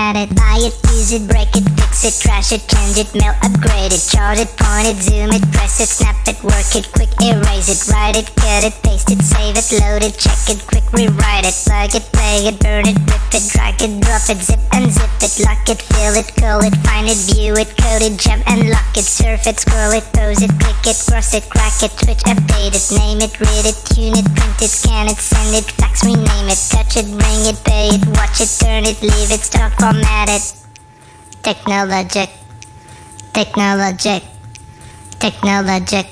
it, buy it, use it, break it, fix it, trash it, change it, mail, upgrade it, charge it, point it, zoom it, press it, snap it, work it, quick erase it, write it, cut it, paste it, save it, load it, check it, quick rewrite it, plug it, play it, burn it, rip it, drag it, drop it, zip and unzip it, lock it, fill it, call it, find it, view it, code it, jump and lock it, surf it, scroll it, pose it, click it, cross it, crack it, switch, update it, name it, read it, tune it, print it, scan it, send it, fax, rename it, touch it, bring it, pay it, watch it, turn it, leave it, stop, format. Technologic, technologic, technologic,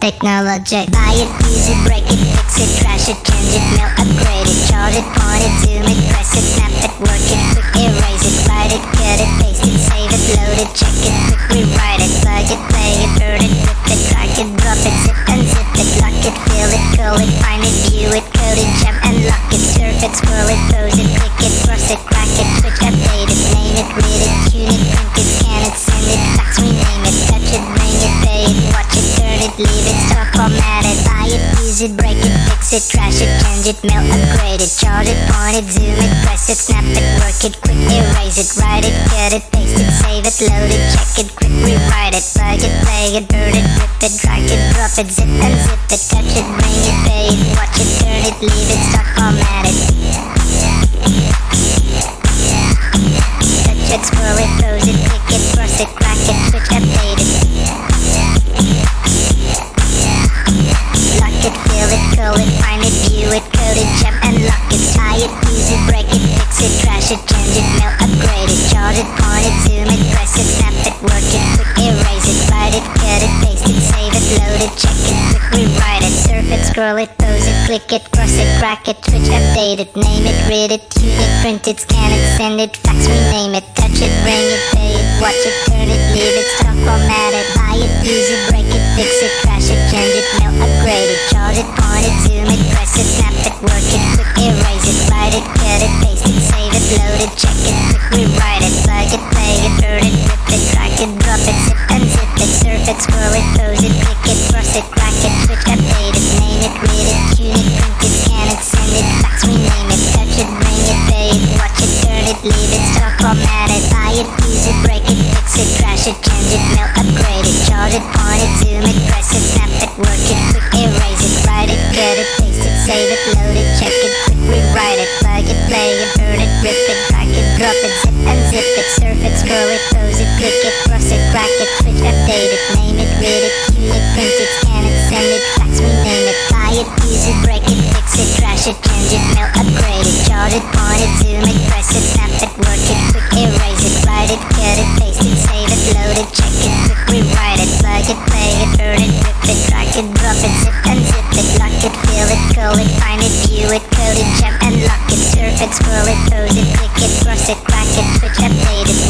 technologic. Buy it, use it, break it, fix it, trash it, change it, mail, upgrade it, chart it, point it, zoom it, press it, snap it, work it, quick erase it, write it, cut it, paste it, save it, load it, check it, quick rewrite it, plug it, play it, burn it, rip it, drag it, drop it, zip unzip it, lock it, fill it, call it, find it, view it, code it, jump and lock it, surf it, scroll it, pose it, click it, it, crack it, switch, update it, name it, read it, tune it, print it, scan it, send it, fax, rename it, touch it, bring it, pay it, watch it, turn it, leave it, stop, format it, buy it, use it, break it, fix it, trash it, change it, mail, upgrade it, chart it, point it, zoom it, press it, snap it, work it, quick erase it, write it, cut it, paste it, save it, load it, check it, quick rewrite it, plug it, play it, burn it, rip it, drag it, drop it, zip unzip it, touch it, bring it, pay it, watch it, turn it, leave it, stop, format it. Touch it, scroll it, pose it, click it, cross it, crack it, switch, update it. Lock it, fill it, call it, find it, view it, code it, jump and lock it, tie it, use it, break it, fix it, trash it, change it, mail, upgrade it, chart it, point it, zoom it, press it, snap it, work it, write it, cut it, paste it, save it, load it, check it, rewrite it, surf it, scroll it, pose it, click it, cross it, crack it, switch, update it, name it, read it, tune it, print it, scan it, send it, fax, rename it, touch it, bring it, pay it, watch it, turn it, leave it, stop, format it, buy it, use it, break it, fix it, crash it, change it, mail, upgrade it, chart it, point it, zoom it, press it, snap it, work it, quick erase it, write it, cut it, paste it, save it, load it, check it, quick rewrite it, plug it, play it, burn it, it, surf it, it, pose it, click it, cross it, crack it, switch, update it, name it, read it, tune it, print it, scan it, send it, fax, rename it, touch it, bring it, pay it, watch it, turn it, leave it, stop, format it, buy it, use it, break it, fix it, trash it, change it, mail, upgrade it, chart it, point it, zoom it, press it, snap it, work it, quick erase it, write it, cut it, paste it, save it, load it, check it, quick rewrite it, plug it, play it, burn it, rip it, drag it, drop it, zip unzip it, surf it, scroll it, pose it, click it, cross it, crack it, switch, update it, name it, read it, tune it, print it, scan it, send it, fax, rename it, buy it, use it, break it, fix it, trash it, change it, mail, upgrade it, chart it, point it, zoom it, press it, snap it, work it, quick erase it, write it, cut it, paste it, save it, load it, check it, quick rewrite it, plug it, play it, burn it, rip it, drag it, drop it, zip unzip it, lock it, fill it, call it, find it, view it, code it, jump and lock it, surf it, scroll it, pose it, click it, cross it, crack it, switch, update it,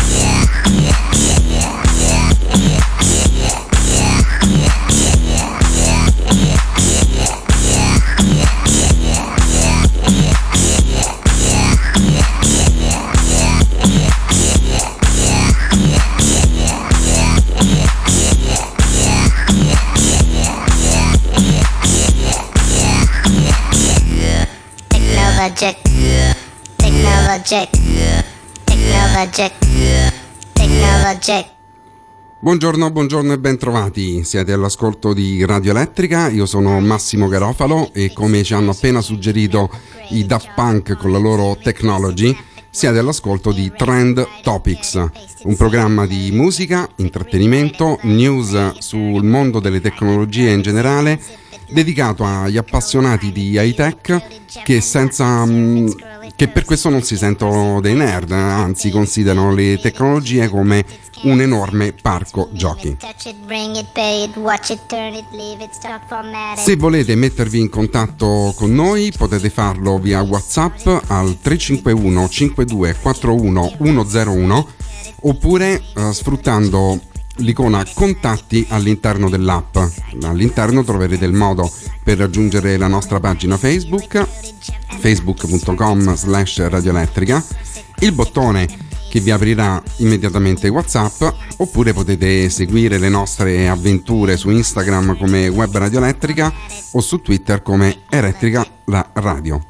technologic, technologic, technologic. Buongiorno, buongiorno e bentrovati. Siete all'ascolto di Radio Elettrica. Io sono Massimo Garofalo e come ci hanno appena suggerito i Daft Punk con la loro Technology, siate all'ascolto di Trend Topics, un programma di musica, intrattenimento, news sul mondo delle tecnologie in generale, dedicato agli appassionati di high tech che, senza, mm, che per questo non si sentono dei nerd, anzi considerano le tecnologie come un enorme parco giochi. Se volete mettervi in contatto con noi potete farlo via WhatsApp al 351 52 41 101 oppure eh, sfruttando l'icona contatti all'interno dell'app. All'interno troverete il modo per raggiungere la nostra pagina Facebook facebook.com slash radioelettrica il bottone che vi aprirà immediatamente WhatsApp oppure potete seguire le nostre avventure su Instagram come Web Radio Elettrica o su Twitter come Elettrica la Radio.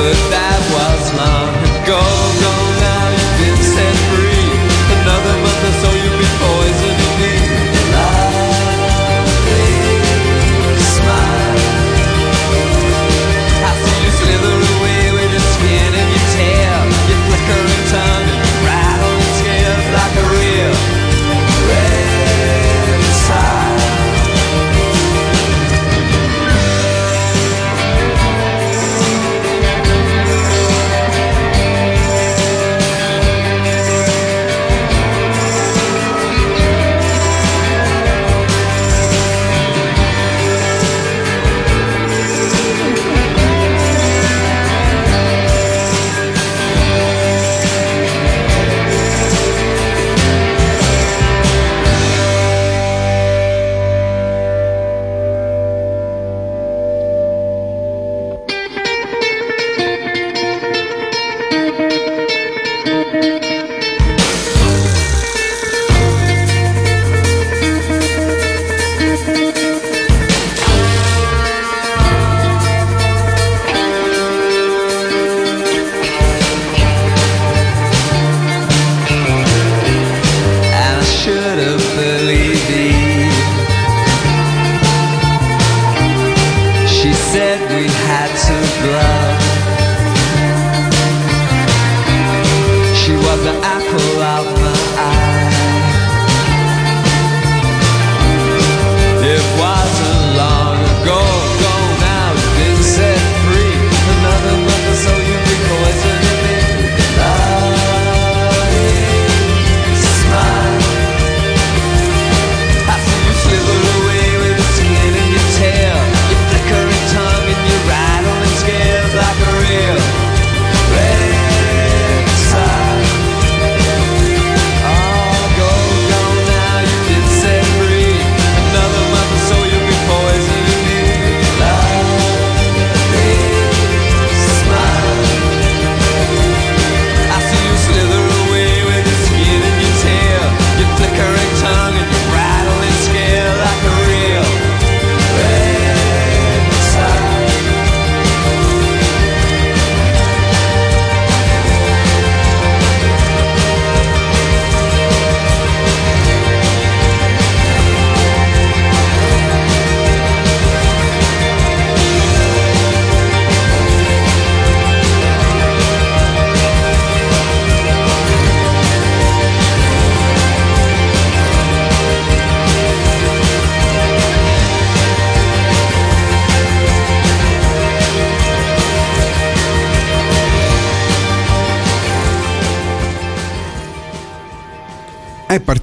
Technologic. scared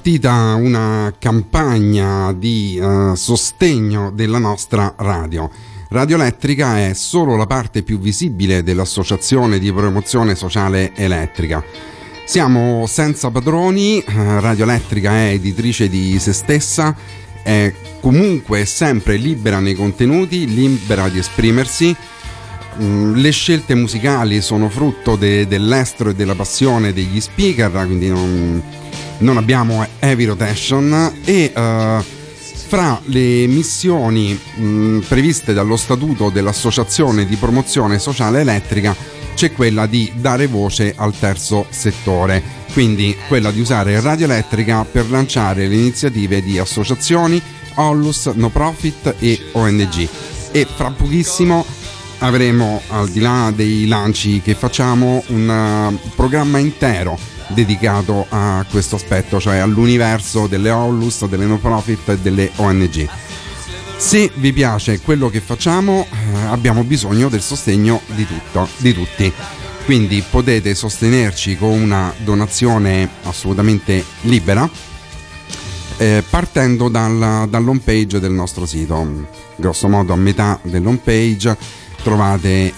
partita una campagna di uh, sostegno della nostra radio. Radio Elettrica è solo la parte più visibile dell'Associazione di Promozione Sociale Elettrica. Siamo senza padroni, uh, Radio Elettrica è editrice di se stessa, è comunque sempre libera nei contenuti, libera di esprimersi. Mm, le scelte musicali sono frutto de- dell'estro e della passione degli speaker, quindi non non abbiamo heavy rotation e uh, fra le missioni mh, previste dallo statuto dell'Associazione di Promozione Sociale Elettrica c'è quella di dare voce al terzo settore, quindi quella di usare Radio Elettrica per lanciare le iniziative di associazioni, Onlus, no profit e ONG. E fra pochissimo avremo, al di là dei lanci che facciamo, un uh, programma intero dedicato a questo aspetto, cioè all'universo delle Onlus, delle no profit e delle ONG. Se vi piace quello che facciamo, eh, abbiamo bisogno del sostegno di, tutto, di tutti. Quindi potete sostenerci con una donazione assolutamente libera eh, partendo dal, dall'home page del nostro sito. Grosso modo a metà dell'home page trovate eh,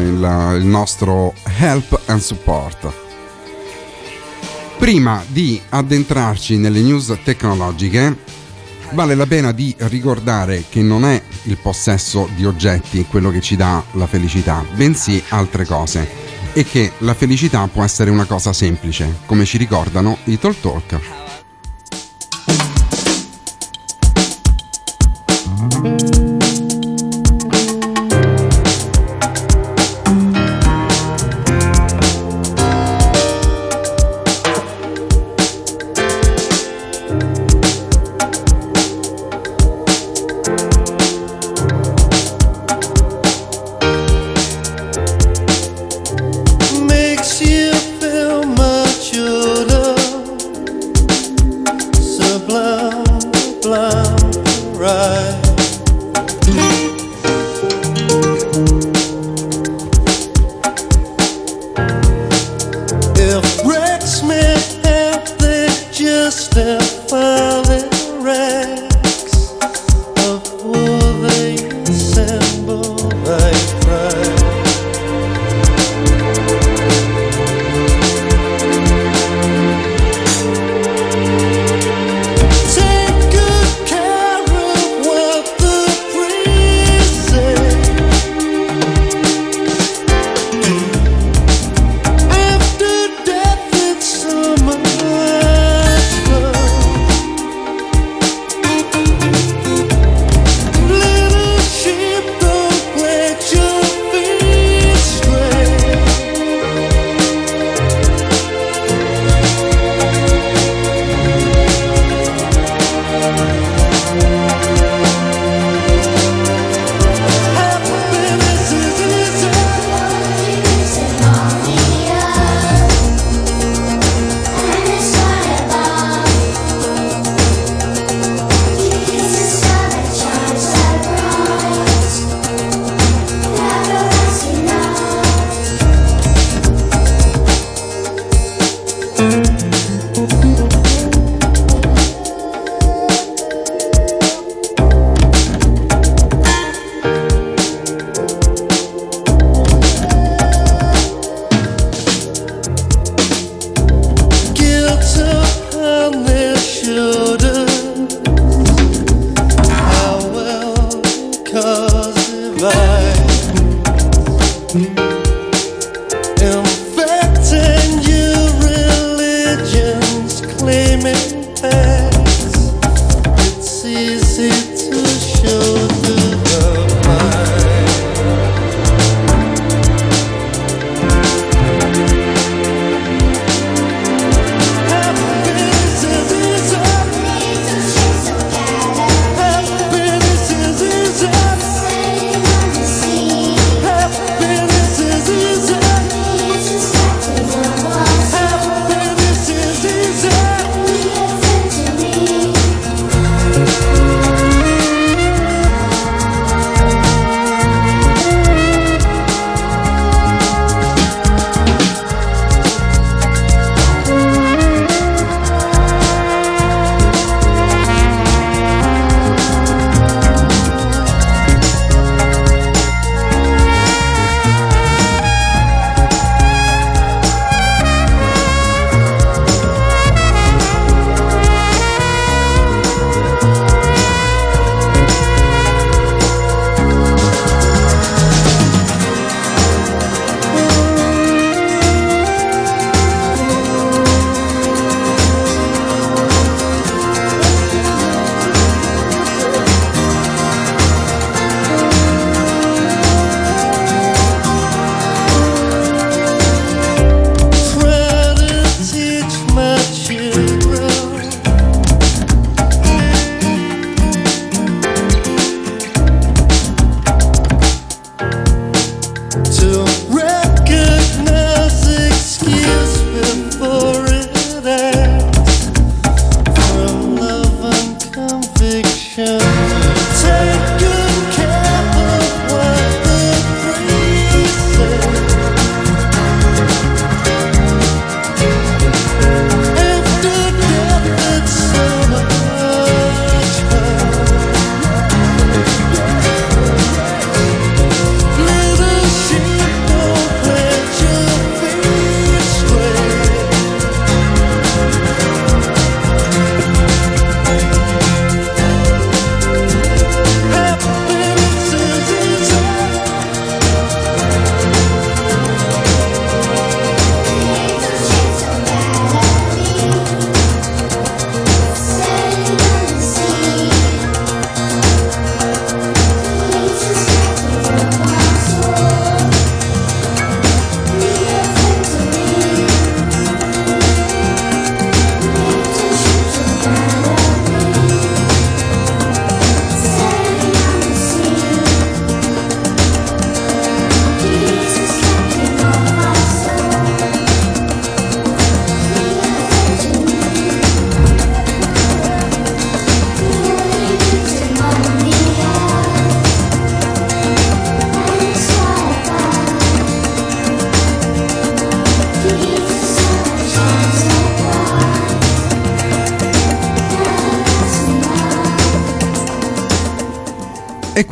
il, il nostro help and support. Prima di addentrarci nelle news tecnologiche, vale la pena di ricordare che non è il possesso di oggetti quello che ci dà la felicità, bensì altre cose e che la felicità può essere una cosa semplice, come ci ricordano i Talk Talk.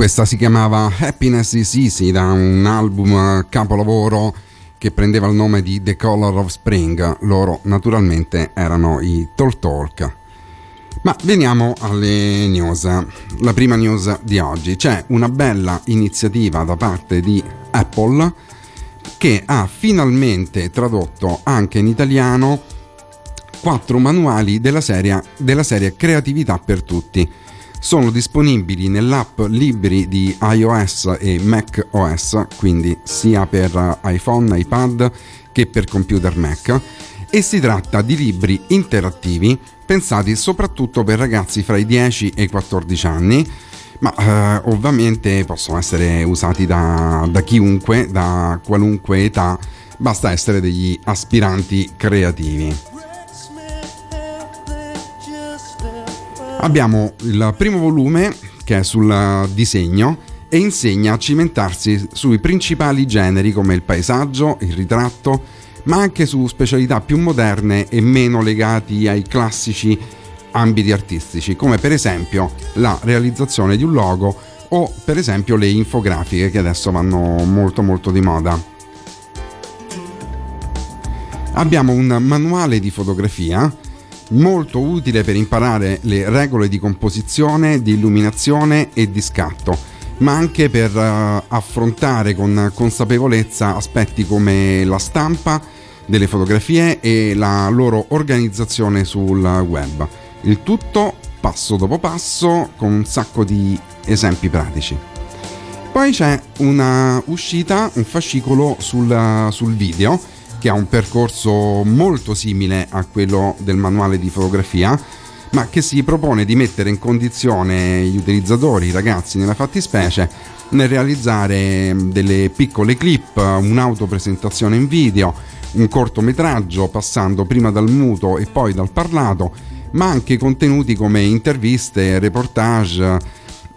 Questa si chiamava Happiness is Easy da un album capolavoro che prendeva il nome di The Color of Spring. Loro naturalmente erano i Talk Talk. Ma veniamo alle news. La prima news di oggi. C'è una bella iniziativa da parte di Apple che ha finalmente tradotto anche in italiano quattro manuali della serie, della serie Creatività per tutti sono disponibili nell'app libri di iOS e macOS, quindi sia per iPhone, iPad che per computer Mac, e si tratta di libri interattivi pensati soprattutto per ragazzi fra i 10 e i 14 anni, ma eh, ovviamente possono essere usati da, da chiunque, da qualunque età, basta essere degli aspiranti creativi. Abbiamo il primo volume che è sul disegno e insegna a cimentarsi sui principali generi come il paesaggio, il ritratto, ma anche su specialità più moderne e meno legati ai classici ambiti artistici, come per esempio la realizzazione di un logo o per esempio le infografiche che adesso vanno molto molto di moda. Abbiamo un manuale di fotografia molto utile per imparare le regole di composizione, di illuminazione e di scatto, ma anche per uh, affrontare con consapevolezza aspetti come la stampa delle fotografie e la loro organizzazione sul web. Il tutto passo dopo passo con un sacco di esempi pratici. Poi c'è una uscita, un fascicolo sul, sul video che ha un percorso molto simile a quello del manuale di fotografia, ma che si propone di mettere in condizione gli utilizzatori, i ragazzi nella fattispecie, nel realizzare delle piccole clip, un'autopresentazione in video, un cortometraggio passando prima dal muto e poi dal parlato, ma anche contenuti come interviste, reportage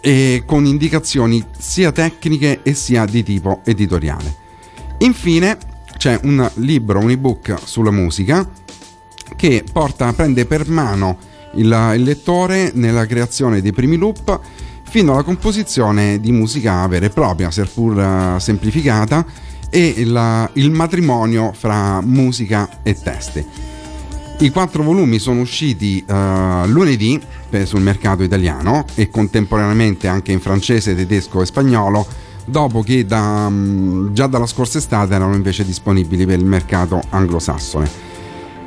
e con indicazioni sia tecniche sia di tipo editoriale. Infine c'è un libro, un ebook sulla musica che porta, prende per mano il, il lettore nella creazione dei primi loop fino alla composizione di musica vera e propria, seppur uh, semplificata, e il, il, matrimonio fra musica e testi. I quattro volumi sono usciti uh, lunedì sul mercato italiano e contemporaneamente anche in francese, tedesco e spagnolo dopo che da, mm, già dalla scorsa estate erano invece disponibili per il mercato anglosassone.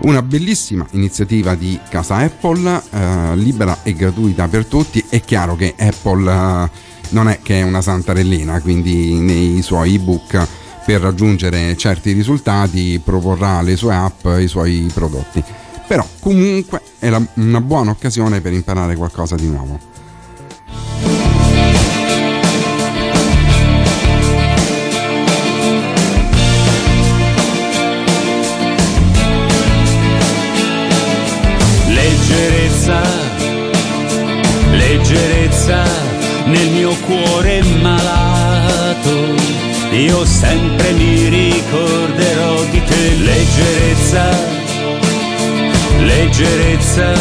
Una bellissima iniziativa di casa Apple, eh, libera e gratuita per tutti. È chiaro che Apple eh, non è che è una santarellina, quindi nei suoi ebook per raggiungere certi risultati proporrà le sue app, i suoi prodotti. Però comunque è la, una buona occasione per imparare qualcosa di nuovo. Leggerezza nel mio cuore malato. Io sempre mi ricorderò di te, leggerezza, leggerezza,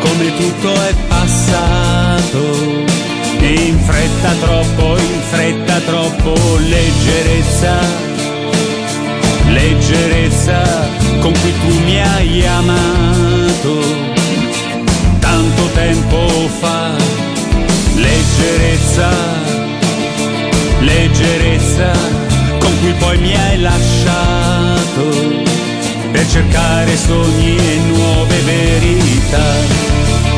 come tutto è passato. In fretta troppo, in fretta troppo, leggerezza, leggerezza con cui tu mi hai amato tanto tempo fa. Leggerezza, leggerezza con cui poi mi hai lasciato per cercare sogni e nuove verità.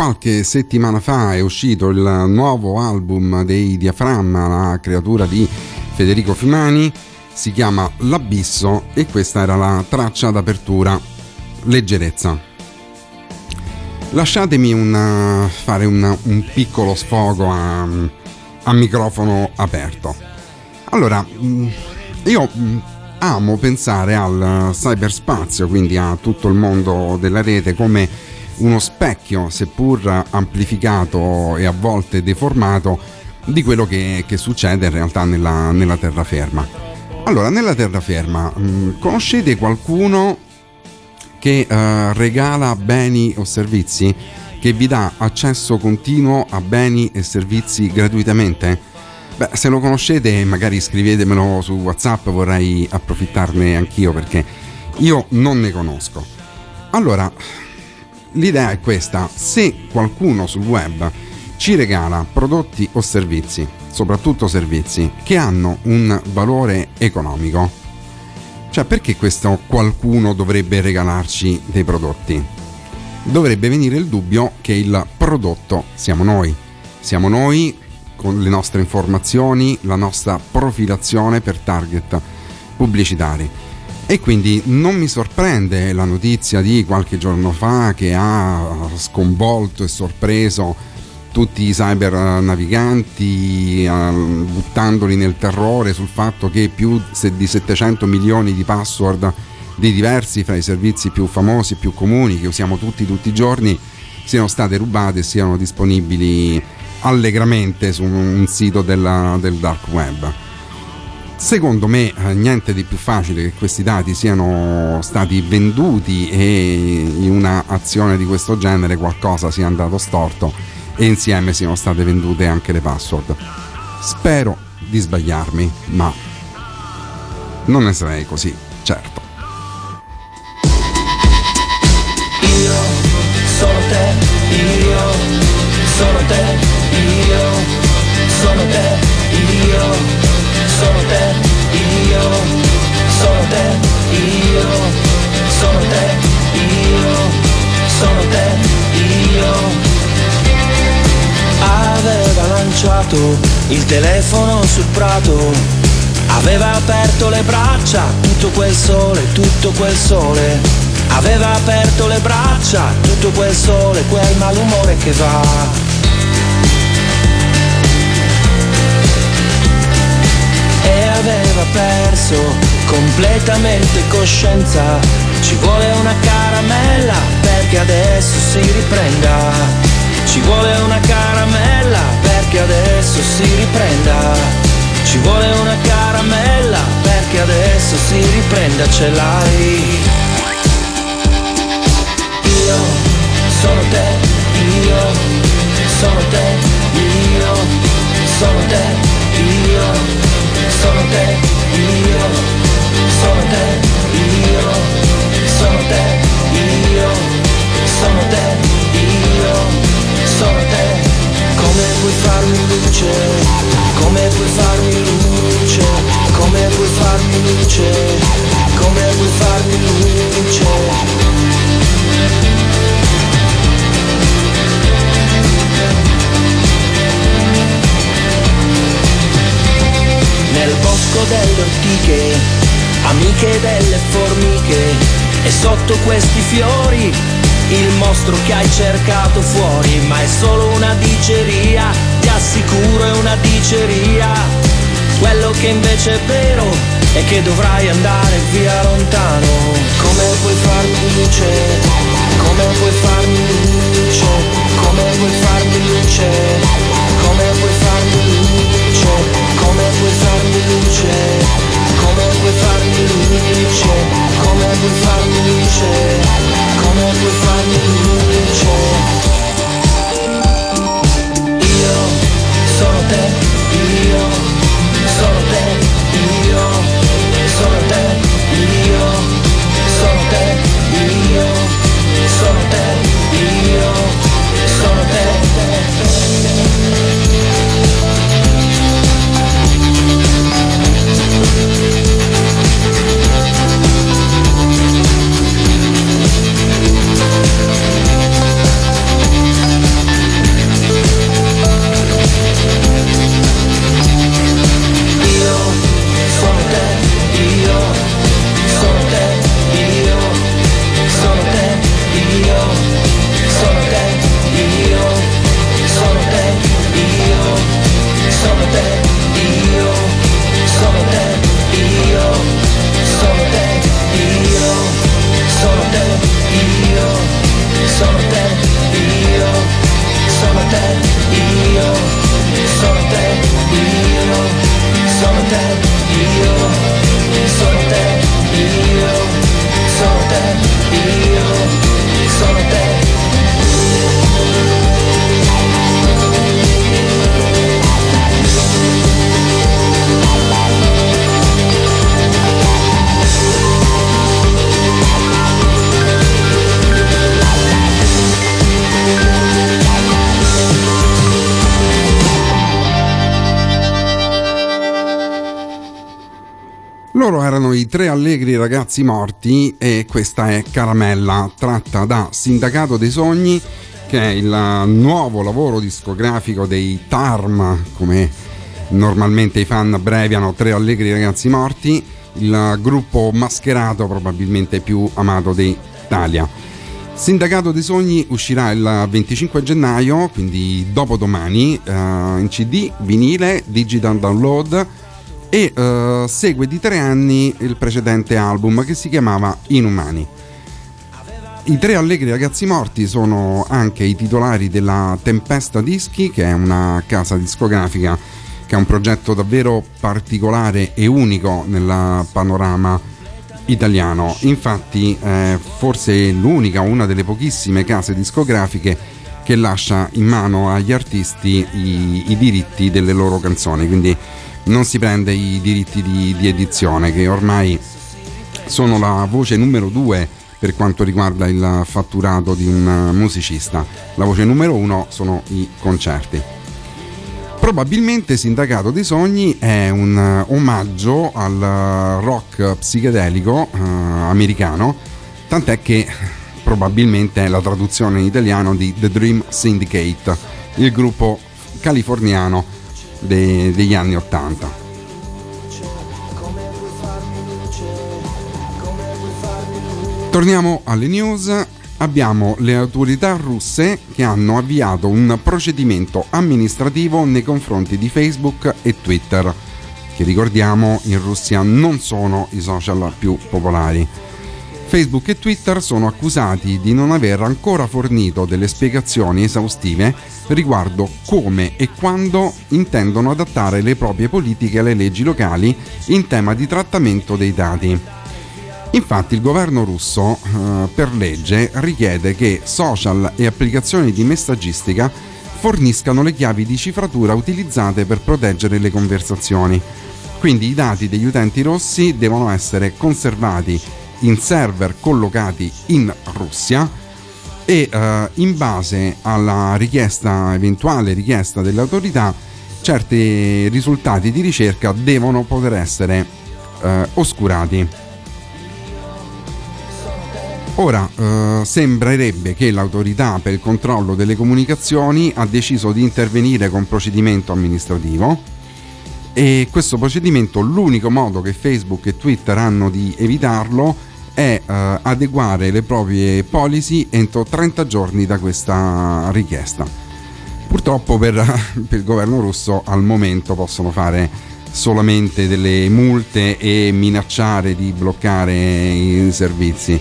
Qualche settimana fa è uscito il nuovo album dei Diaframma, la creatura di Federico Fimani, si chiama L'Abisso e questa era la traccia d'apertura, Leggerezza. Lasciatemi una, fare una, un piccolo sfogo a, a microfono aperto. Allora, mm, io mm, amo pensare al cyberspazio, quindi a tutto il mondo della rete come uno specchio, seppur amplificato e a volte deformato, di quello che, che succede in realtà nella, nella, terraferma. Allora, nella terraferma, mm, conoscete qualcuno che uh, regala beni o servizi? Che vi dà accesso continuo a beni e servizi gratuitamente? Beh, se lo conoscete magari scrivetemelo su WhatsApp, vorrei approfittarne anch'io perché io non ne conosco. Allora, l'idea è questa, se qualcuno sul web ci regala prodotti o servizi, soprattutto servizi, che hanno un valore economico, Cioè perché questo qualcuno dovrebbe regalarci dei prodotti? Dovrebbe venire il dubbio che il prodotto siamo noi. Siamo noi con le nostre informazioni, la nostra profilazione per target pubblicitari. E quindi non mi sorprende la notizia di qualche giorno fa che ha sconvolto e sorpreso tutti i cyber naviganti uh, buttandoli nel terrore sul fatto che più di 700 milioni di password di diversi fra i servizi più famosi e più comuni che usiamo tutti tutti i giorni siano state rubate e siano disponibili allegramente su un sito della, del dark web. Secondo me eh, niente di più facile che questi dati siano stati venduti e in un'azione di questo genere qualcosa sia andato storto e insieme siano state vendute anche le password. Spero di sbagliarmi, ma non ne sarei così certo. Io sono te, io sono te, io sono te, io sono te, io. Sono te, io. Sono te, io. Sono te, io. Aveva lanciato il telefono sul prato, aveva aperto le braccia, tutto quel sole, tutto quel sole, aveva aperto le braccia, tutto quel sole, quel malumore che va. Aveva perso completamente coscienza, ci vuole una caramella perché adesso si riprenda. Ci vuole una caramella perché adesso si riprenda. Ci vuole una caramella perché adesso si riprenda, ce l'hai. Io sono te, io sono te, io sono te, te, io sono te, io sono te, io sono te, io sono te. Come puoi farmi luce? Come puoi farmi luce? Come puoi farmi luce? Come puoi farmi luce Nel bosco delle ortiche Amiche delle formiche e sotto questi fiori il mostro che hai cercato fuori, ma è solo una diceria, ti assicuro è una diceria. Quello che invece è vero è che dovrai andare via lontano. Come puoi farmi luce? Come puoi farmi luce? Come puoi farmi luce? Come puoi farmi luce? luce, come puoi farmi luce, come puoi farmi luce, come puoi farmi luce. Io sono te, io sono te, io sono te, io sono te, io sono te, io sono te. Io, sono te ragazzi morti e questa è Caramella, tratta da Sindacato dei Sogni, che è il nuovo lavoro discografico dei Tarm, come normalmente i fan abbreviano, tre allegri ragazzi morti, il gruppo mascherato probabilmente più amato d'Italia. Sindacato dei Sogni uscirà il 25 gennaio, quindi dopodomani, eh, in CD, vinile, digital download e uh, segue di tre anni il precedente album che si chiamava Inumani. I tre allegri ragazzi morti sono anche i titolari della Tempesta Dischi, che è una casa discografica che ha un progetto davvero particolare e unico nel panorama italiano. Infatti, è forse l'unica, una delle pochissime case discografiche che lascia in mano agli artisti i, i diritti delle loro canzoni. Quindi non si prende i diritti di, di edizione che ormai sono la voce numero due per quanto riguarda il fatturato di un musicista. La voce numero uno sono i concerti. Probabilmente Sindacato dei Sogni è un omaggio al rock psichedelico eh, americano, tant'è che probabilmente è la traduzione in italiano di The Dream Syndicate, il gruppo californiano de- degli anni Ottanta. Torniamo alle news. Abbiamo le autorità russe che hanno avviato un procedimento amministrativo nei confronti di Facebook e Twitter, che ricordiamo in Russia non sono i social più popolari. Facebook e Twitter sono accusati di non aver ancora fornito delle spiegazioni esaustive riguardo come e quando intendono adattare le proprie politiche alle leggi locali in tema di trattamento dei dati. Infatti il governo russo eh, per legge richiede che social e applicazioni di messaggistica forniscano le chiavi di cifratura utilizzate per proteggere le conversazioni. Quindi i dati degli utenti rossi devono essere conservati in server collocati in Russia e eh, in base alla richiesta, eventuale richiesta delle autorità, certi risultati di ricerca devono poter essere eh, oscurati. Ora eh, sembrerebbe che l'autorità per il controllo delle comunicazioni ha deciso di intervenire con procedimento amministrativo e questo procedimento l'unico modo che Facebook e Twitter hanno di evitarlo è eh, adeguare le proprie policy entro 30 giorni da questa richiesta. Purtroppo per, per il governo russo al momento possono fare solamente delle multe e minacciare di bloccare i servizi.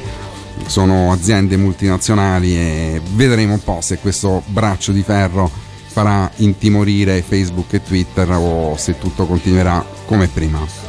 Sono aziende multinazionali e vedremo un po' se questo braccio di ferro farà intimorire Facebook e Twitter o se tutto continuerà come prima.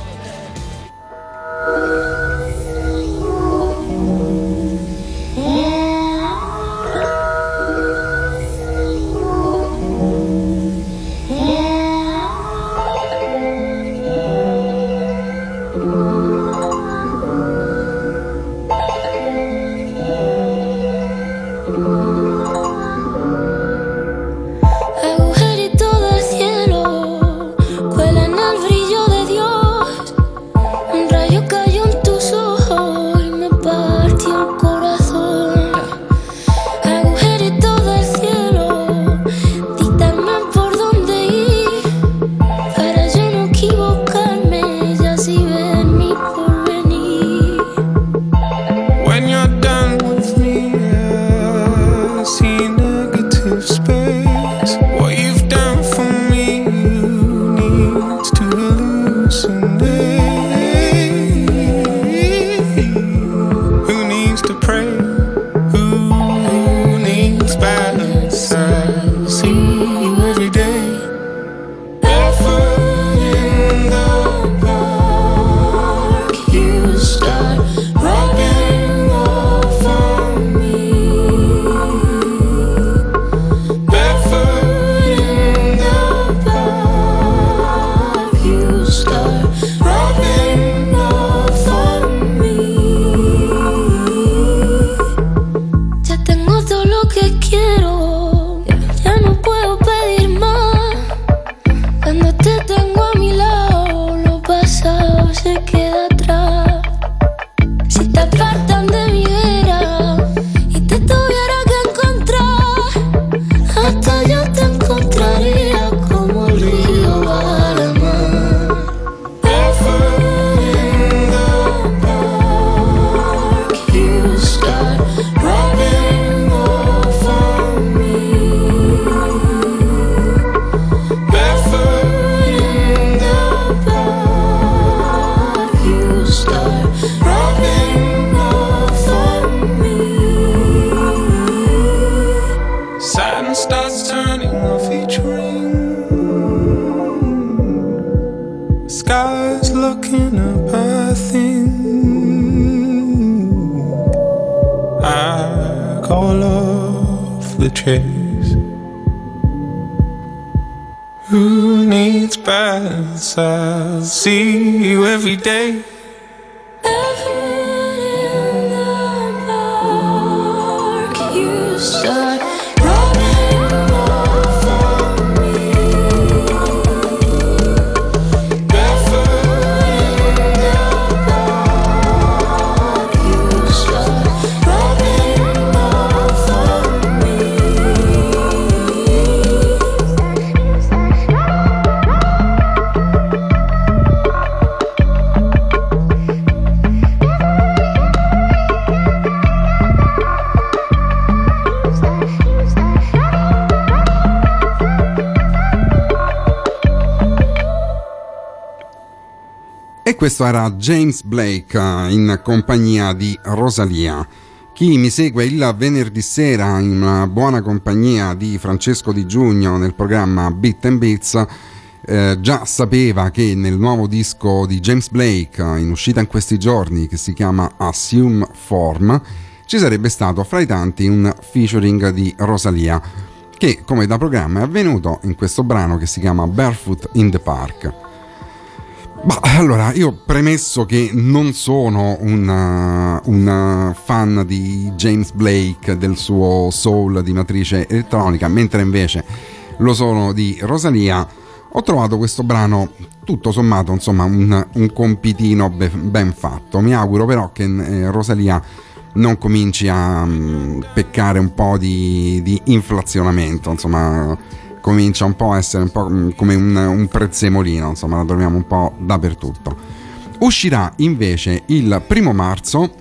Questo era James Blake eh, in compagnia di Rosalia. Chi mi segue il venerdì sera in una buona compagnia di Francesco Di Giugno nel programma Beat and Beats eh, già sapeva che nel nuovo disco di James Blake eh, in uscita in questi giorni che si chiama Assume Form ci sarebbe stato fra i tanti un featuring di Rosalia che come da programma è avvenuto in questo brano che si chiama Barefoot in the Park. Bah, allora, io premesso che non sono un, un, fan di James Blake, del suo soul di matrice elettronica, mentre invece lo sono di Rosalia, ho trovato questo brano tutto sommato insomma un, un compitino ben, fatto. Mi auguro però che eh, Rosalia non cominci a um, peccare un po' di, di inflazionamento, insomma comincia un po' a essere un po' come un, un prezzemolino, insomma la troviamo un po' dappertutto. Uscirà invece il primo marzo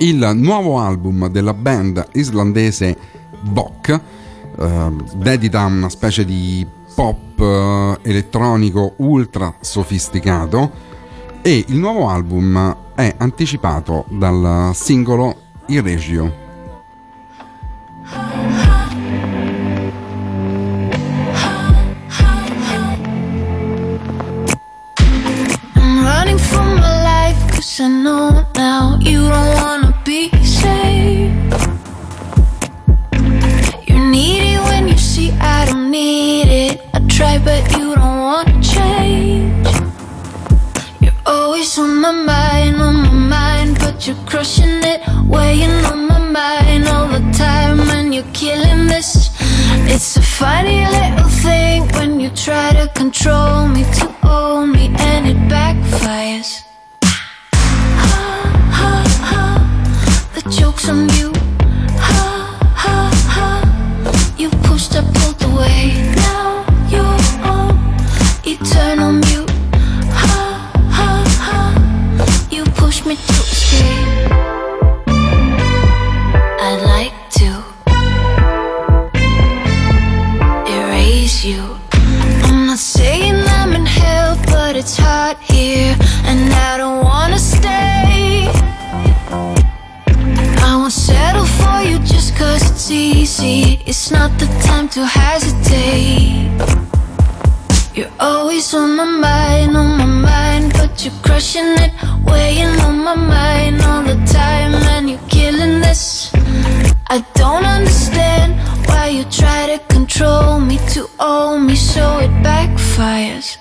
il nuovo album della band islandese Bok, eh, dedita a una specie di pop eh, elettronico ultra sofisticato e il nuovo album è anticipato dal singolo Irregio. I know now you don't wanna be safe. You're needy when you see I don't need it. I try, but you don't wanna change. You're always on my mind, on my mind, but you're crushing it, weighing on my mind all the time, and you're killing this. It's a funny little thing when you try to control me, to own me, and it backfires. On you. You pushed, I pulled away. Now you're on eternal mute. You pushed me to escape. I'd like to erase you. I'm not saying I'm in hell, but it's hot here, and I don't wanna it's easy. It's not the time to hesitate. You're always on my mind, on my mind But you're crushing it, weighing on my mind all the time And you're killing this. I don't understand why you try to control me To own me so it backfires.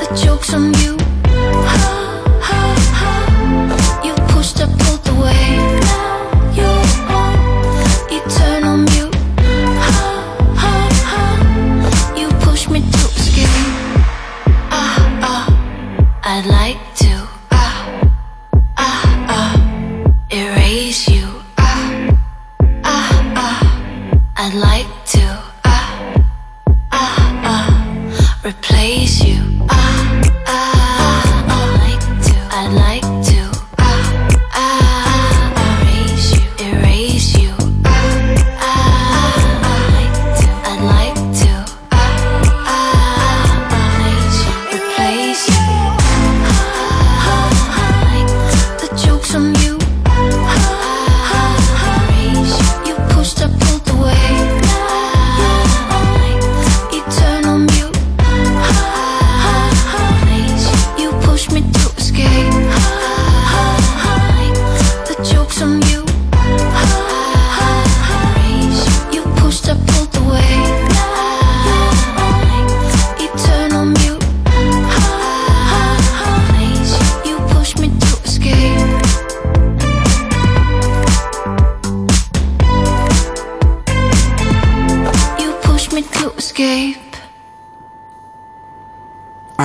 The joke's on you. You push, I'd replace you,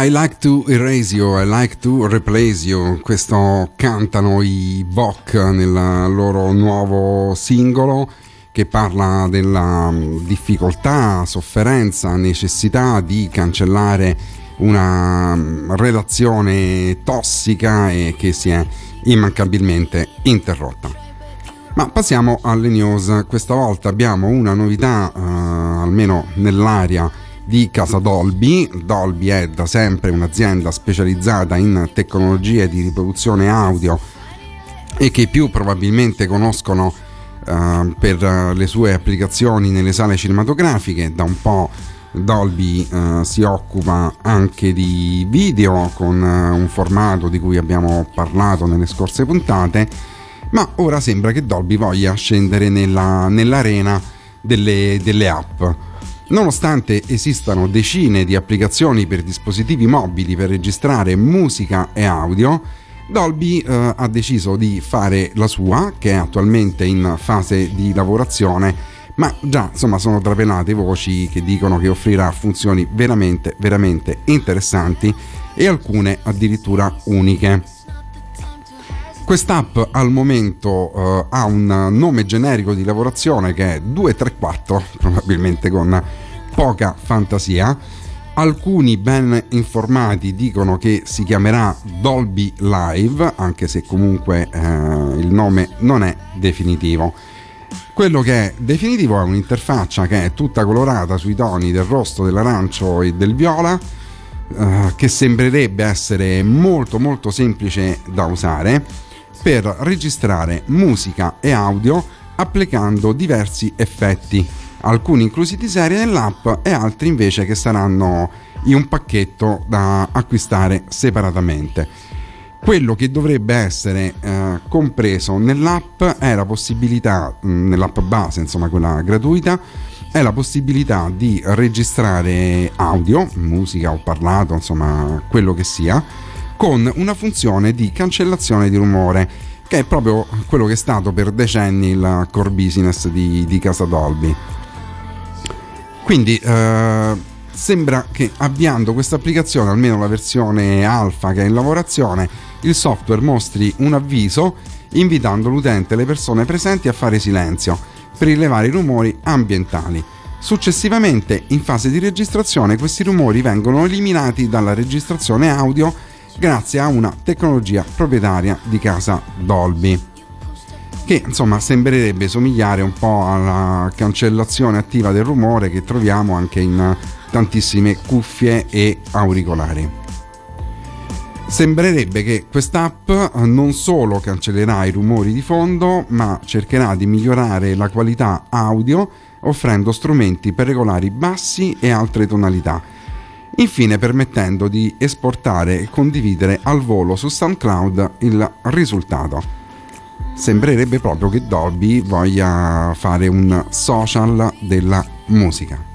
I like to erase you, I like to replace you. Questo cantano i Vok nel loro nuovo singolo che parla della mm, difficoltà, sofferenza, necessità di cancellare una mm, relazione tossica e che si è immancabilmente interrotta. Ma passiamo alle news. Questa volta abbiamo una novità, eh, almeno nell'aria di Casa Dolby. Dolby è da sempre un'azienda specializzata in tecnologie di riproduzione audio e che più probabilmente conoscono uh, per le sue applicazioni nelle sale cinematografiche. Da un po' Dolby uh, si occupa anche di video con uh, un formato di cui abbiamo parlato nelle scorse puntate, ma ora sembra che Dolby voglia scendere nella, nell'arena delle, delle app. Nonostante esistano decine di applicazioni per dispositivi mobili per registrare musica e audio, Dolby eh, ha deciso di fare la sua, che è attualmente in fase di lavorazione, ma già insomma sono trapelate voci che dicono che offrirà funzioni veramente, veramente interessanti e alcune addirittura uniche. Quest'app al momento uh, ha un nome generico di lavorazione che è 234, probabilmente con poca fantasia. Alcuni ben informati dicono che si chiamerà Dolby Live, anche se comunque uh, il nome non è definitivo. Quello che è definitivo è un'interfaccia che è tutta colorata sui toni del rosso, dell'arancio e del viola, uh, che sembrerebbe essere molto molto semplice da usare per registrare musica e audio applicando diversi effetti, alcuni inclusi di serie nell'app e altri invece che saranno in un pacchetto da acquistare separatamente. Quello che dovrebbe essere eh, compreso nell'app è la possibilità, mm, nell'app base, insomma quella gratuita, è la possibilità di registrare audio, musica o parlato, insomma quello che sia, con una funzione di cancellazione di rumore che è proprio quello che è stato per decenni il core business di, di Casa Dolby. Quindi eh, sembra che avviando questa applicazione, almeno la versione alfa che è in lavorazione, il software mostri un avviso invitando l'utente e le persone presenti a fare silenzio per rilevare i rumori ambientali. Successivamente, in fase di registrazione, questi rumori vengono eliminati dalla registrazione audio grazie a una tecnologia proprietaria di casa Dolby che insomma sembrerebbe somigliare un po' alla cancellazione attiva del rumore che troviamo anche in tantissime cuffie e auricolari. Sembrerebbe che quest'app non solo cancellerà i rumori di fondo, ma cercherà di migliorare la qualità audio offrendo strumenti per regolare i bassi e altre tonalità infine permettendo di esportare e condividere al volo su SoundCloud il risultato. Sembrerebbe proprio che Dolby voglia fare un social della musica.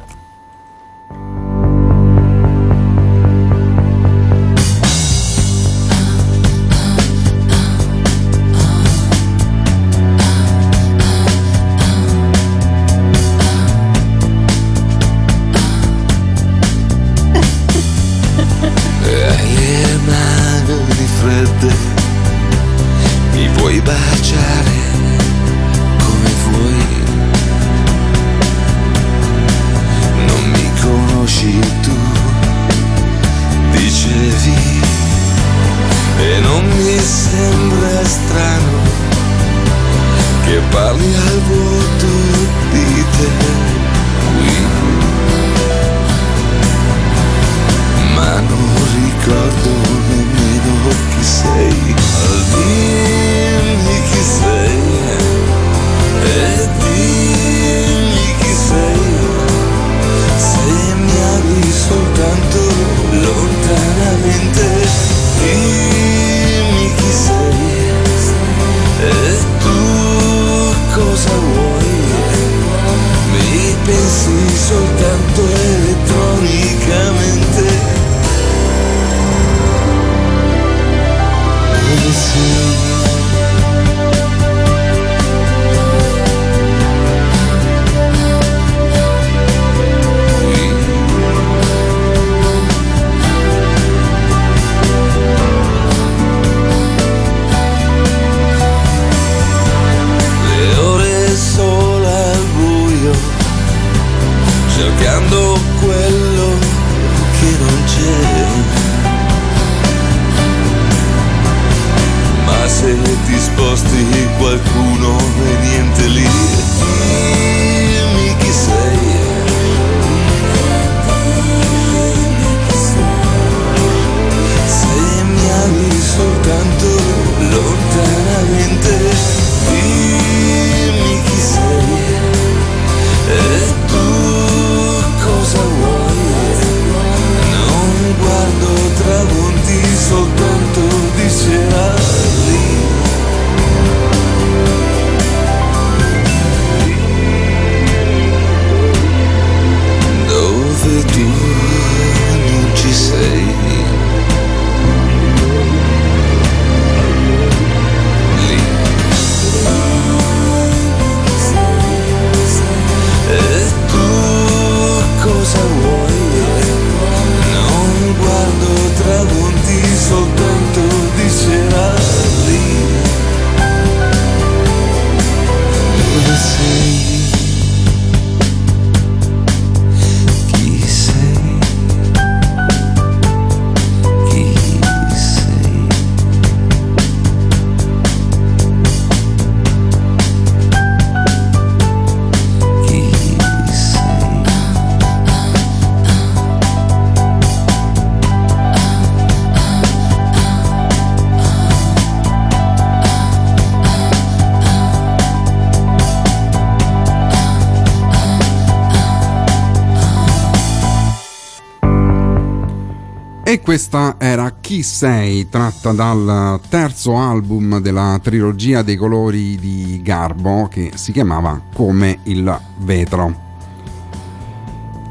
E questa era Chi sei, tratta dal terzo album della trilogia dei colori di Garbo che si chiamava Come il vetro.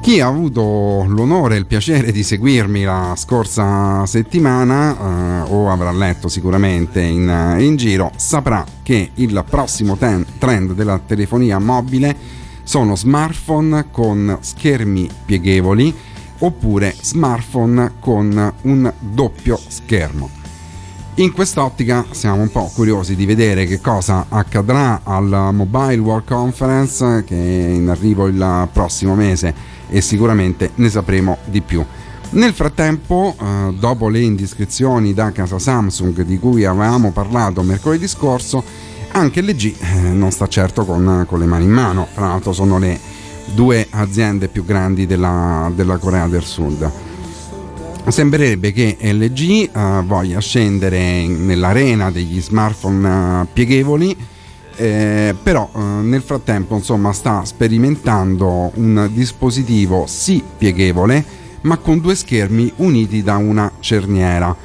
Chi ha avuto l'onore e il piacere di seguirmi la scorsa settimana eh, o avrà letto sicuramente in, in giro saprà che il prossimo ten- trend della telefonia mobile sono smartphone con schermi pieghevoli oppure smartphone con un doppio schermo. In quest'ottica siamo un po' curiosi di vedere che cosa accadrà al Mobile World Conference che è in arrivo il prossimo mese e sicuramente ne sapremo di più. Nel frattempo, eh, dopo le indiscrezioni da casa Samsung di cui avevamo parlato mercoledì scorso, anche LG eh, non sta certo con, con le mani in mano, tra l'altro sono le due aziende più grandi della, della Corea del Sud. Sembrerebbe che LG eh, voglia scendere nell'arena degli smartphone eh, pieghevoli, eh, però eh, nel frattempo insomma, sta sperimentando un dispositivo sì pieghevole, ma con due schermi uniti da una cerniera.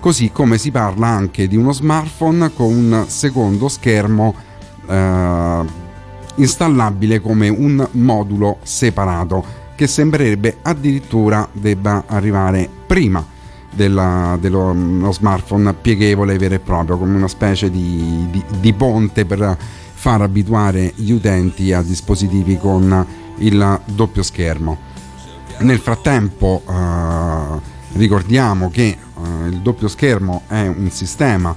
Così come si parla anche di uno smartphone con un secondo schermo eh, installabile come un modulo separato che sembrerebbe addirittura debba arrivare prima della, dello dello smartphone pieghevole vero e proprio come una specie di, di, di ponte per far abituare gli utenti a dispositivi con il doppio schermo. Nel frattempo eh, ricordiamo che eh, il doppio schermo è un sistema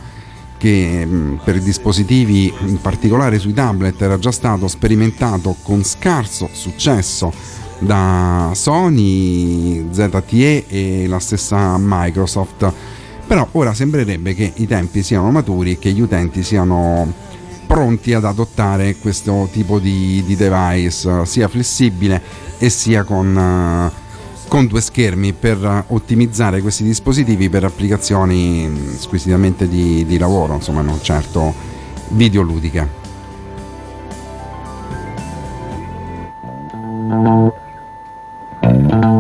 che mh, per i dispositivi, in particolare sui tablet, era già stato sperimentato con scarso successo da Sony, ZTE e la stessa Microsoft. Però ora sembrerebbe che i tempi siano maturi e che gli utenti siano pronti ad adottare questo tipo di, di device, sia flessibile e sia con, eh, con due schermi per ottimizzare questi dispositivi per applicazioni squisitamente di, di lavoro, insomma non certo videoludiche. Well,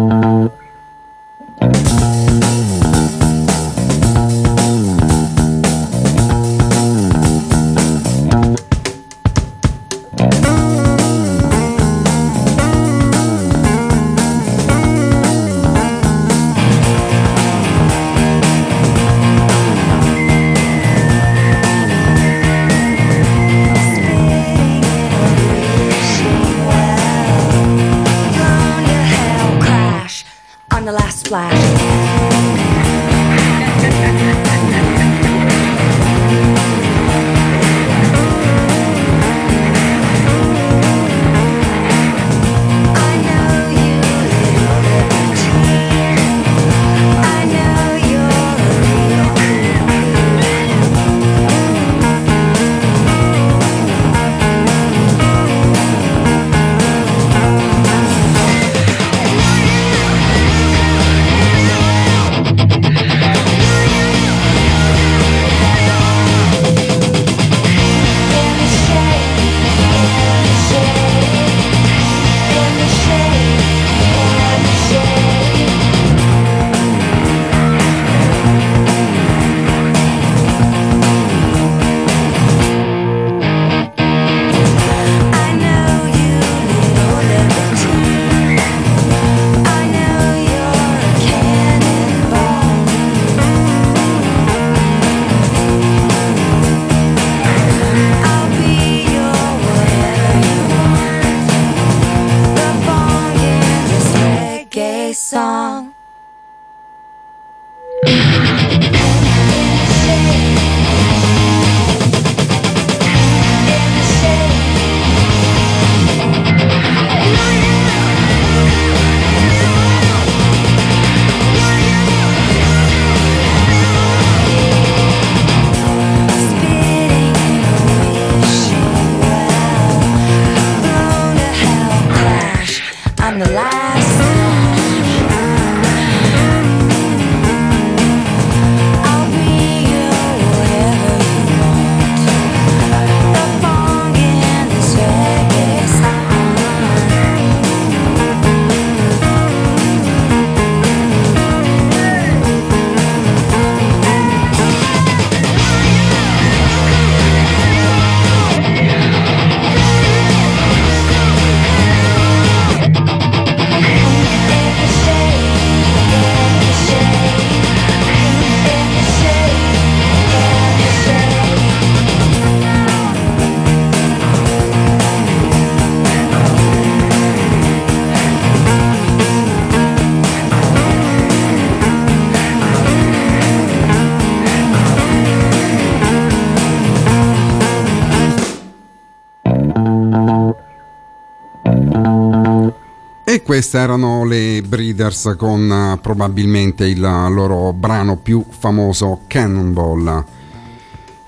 queste erano le Breeders con uh, probabilmente il loro brano più famoso Cannonball.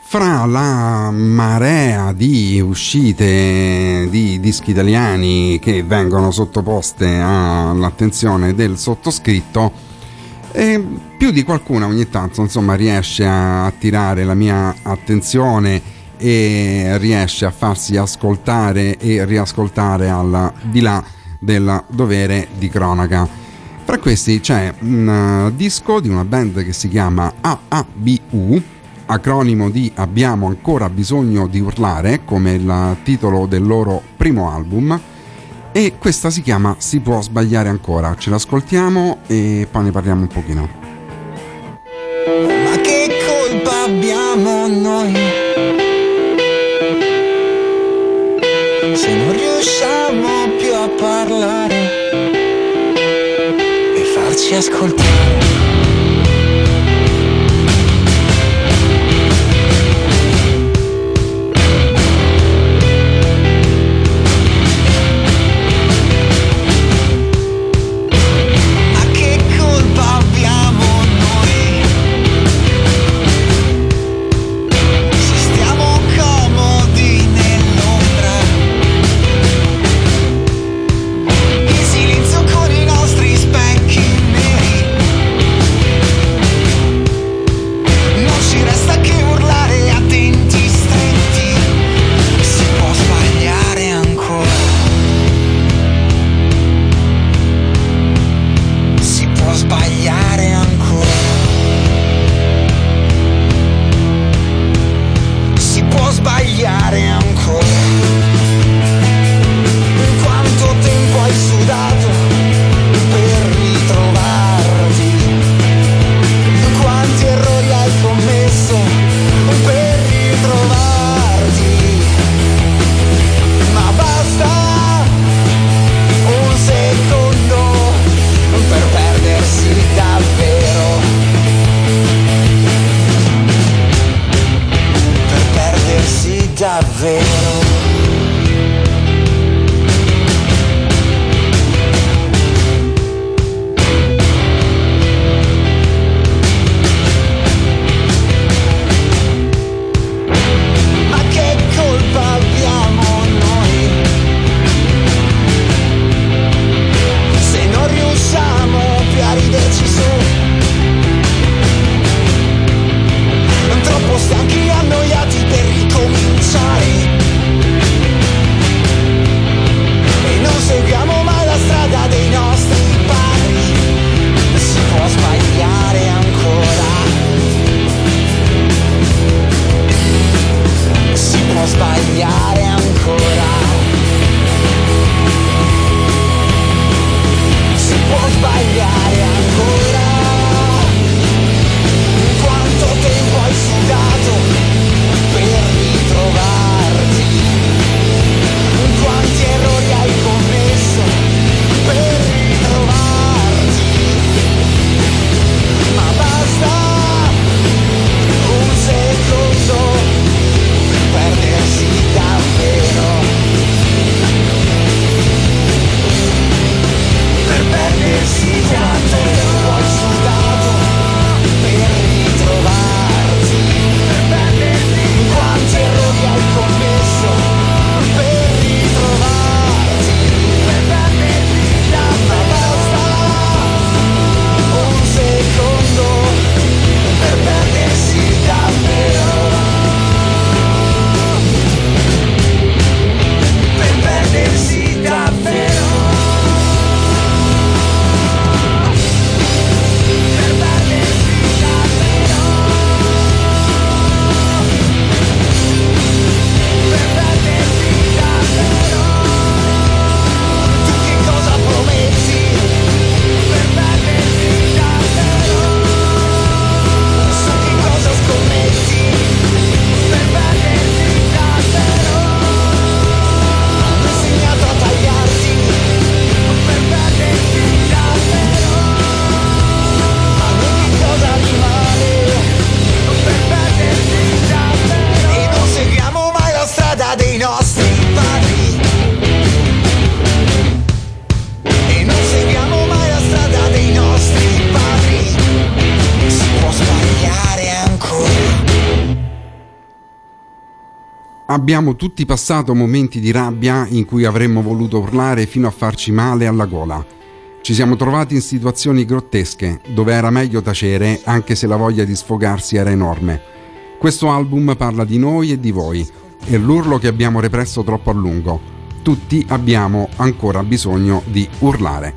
Fra la marea di uscite di dischi italiani che vengono sottoposte all'attenzione del sottoscritto, eh, più di qualcuna ogni tanto insomma, riesce a attirare la mia attenzione e riesce a farsi ascoltare e riascoltare al di là del dovere di cronaca. Fra questi c'è un uh, disco di una band che si chiama AABU, acronimo di Abbiamo ancora bisogno di urlare, come il titolo del loro primo album, e questa si chiama Si può sbagliare ancora. Ce l'ascoltiamo e poi ne parliamo un pochino. Ma che colpa abbiamo noi? Se non riusciamo parlare e farci ascoltare. Abbiamo tutti passato momenti di rabbia in cui avremmo voluto urlare fino a farci male alla gola. Ci siamo trovati in situazioni grottesche, dove era meglio tacere anche se la voglia di sfogarsi era enorme. Questo album parla di noi e di voi, e l'urlo che abbiamo represso troppo a lungo. Tutti abbiamo ancora bisogno di urlare.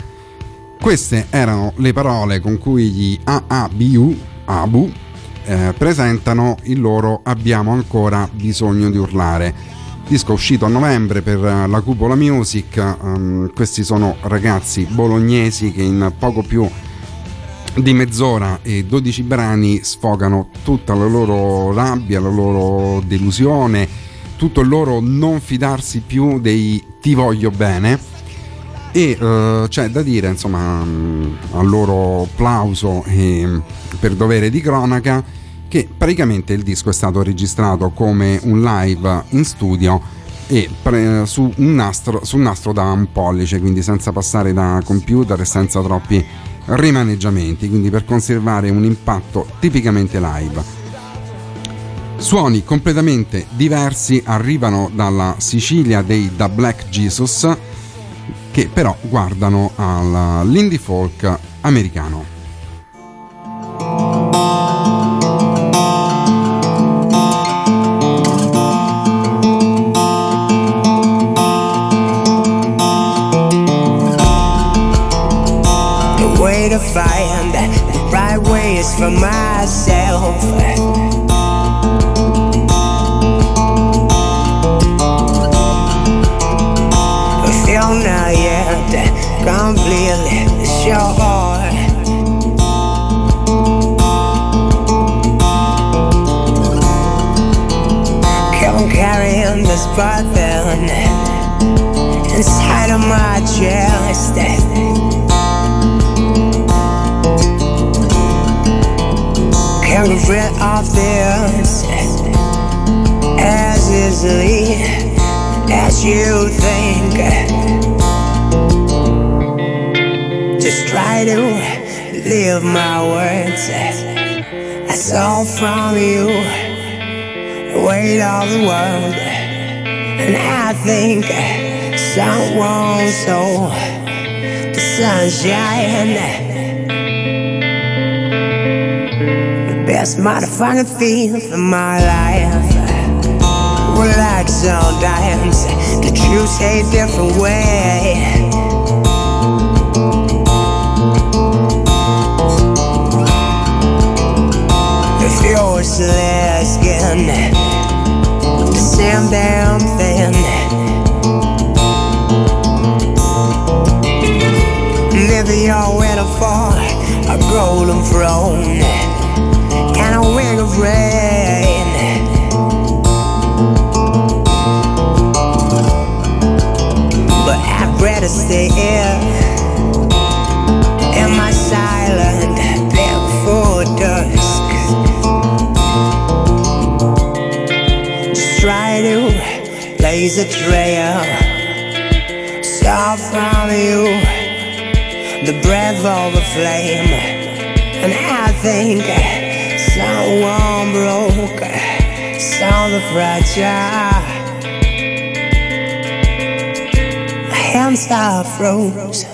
Queste erano le parole con cui gli AABU, ABU, eh, presentano il loro Abbiamo ancora bisogno di urlare. Disco uscito a novembre per eh, la Cupola Music, um, questi sono ragazzi bolognesi che in poco più di mezz'ora e 12 brani sfogano tutta la loro rabbia, la loro delusione, tutto il loro non fidarsi più dei ti voglio bene e uh, c'è da dire insomma al loro plauso e per dovere di cronaca che praticamente il disco è stato registrato come un live in studio e pre- su, un nastro, su un nastro da un pollice, quindi senza passare da computer e senza troppi rimaneggiamenti, quindi per conservare un impatto tipicamente live. Suoni completamente diversi arrivano dalla Sicilia dei The Black Jesus, che però guardano all'indie folk americano. to find the right ways for myself. Burden inside of my chest. Can't get rid of this as easily as you think. Just try to live my words. I saw from you the weight of the world, and I think someone saw the sunshine. The best motherfucking feel for my life. We're like sometimes the truth a different way. You're asking the same damn thing. Maybe you're waiting for a golden throne and a wing of rain. But I'd rather stay here in my silent bed for dusk. Just try to blaze a trail, saw from you the breath of a flame, and I think. Someone broke, saw the fragile. Hands are froze.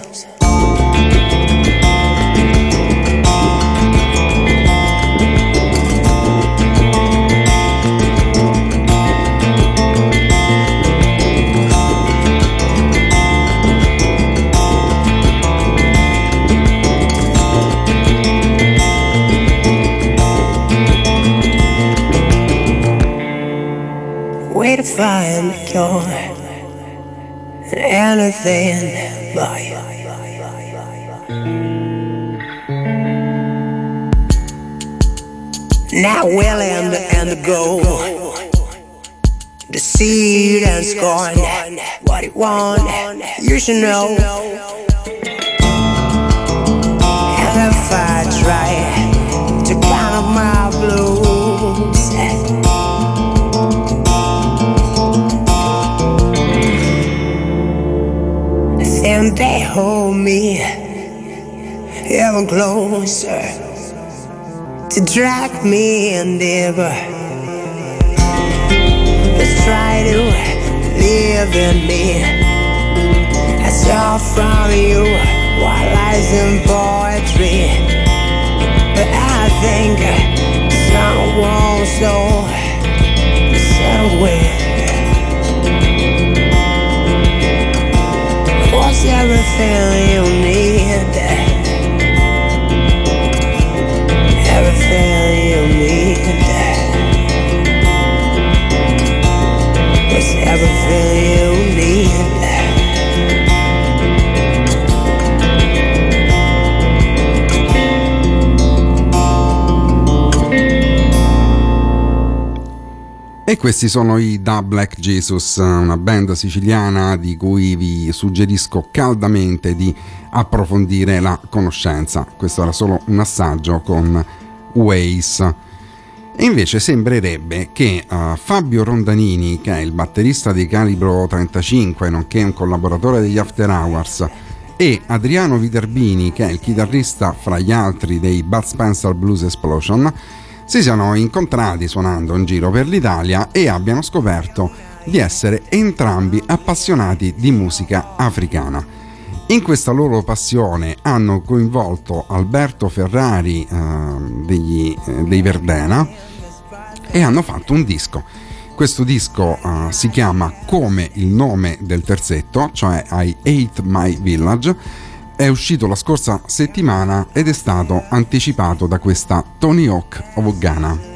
And scorn what it want. You should know. And if I try to count up my blues. and they hold me ever closer to drag me in deeper. Live me. I saw from you what lies in poetry. But I think someone so with. What's everything you need? Everything you need. E questi sono i Da Black Jesus, una band siciliana di cui vi suggerisco caldamente di approfondire la conoscenza. Questo era solo un assaggio con Waze. E invece sembrerebbe che uh, Fabio Rondanini, che è il batterista di Calibro 35, nonché un collaboratore degli After Hours, e Adriano Viterbini, che è il chitarrista fra gli altri dei Bud Spencer Blues Explosion, si siano incontrati suonando in giro per l'Italia e abbiano scoperto di essere entrambi appassionati di musica africana. In questa loro passione hanno coinvolto Alberto Ferrari eh, degli, eh, dei Verdena e hanno fatto un disco. Questo disco eh, si chiama come il nome del terzetto, cioè I Hate My Village è uscito la scorsa settimana ed è stato anticipato da questa Tony Hawk of Ghana.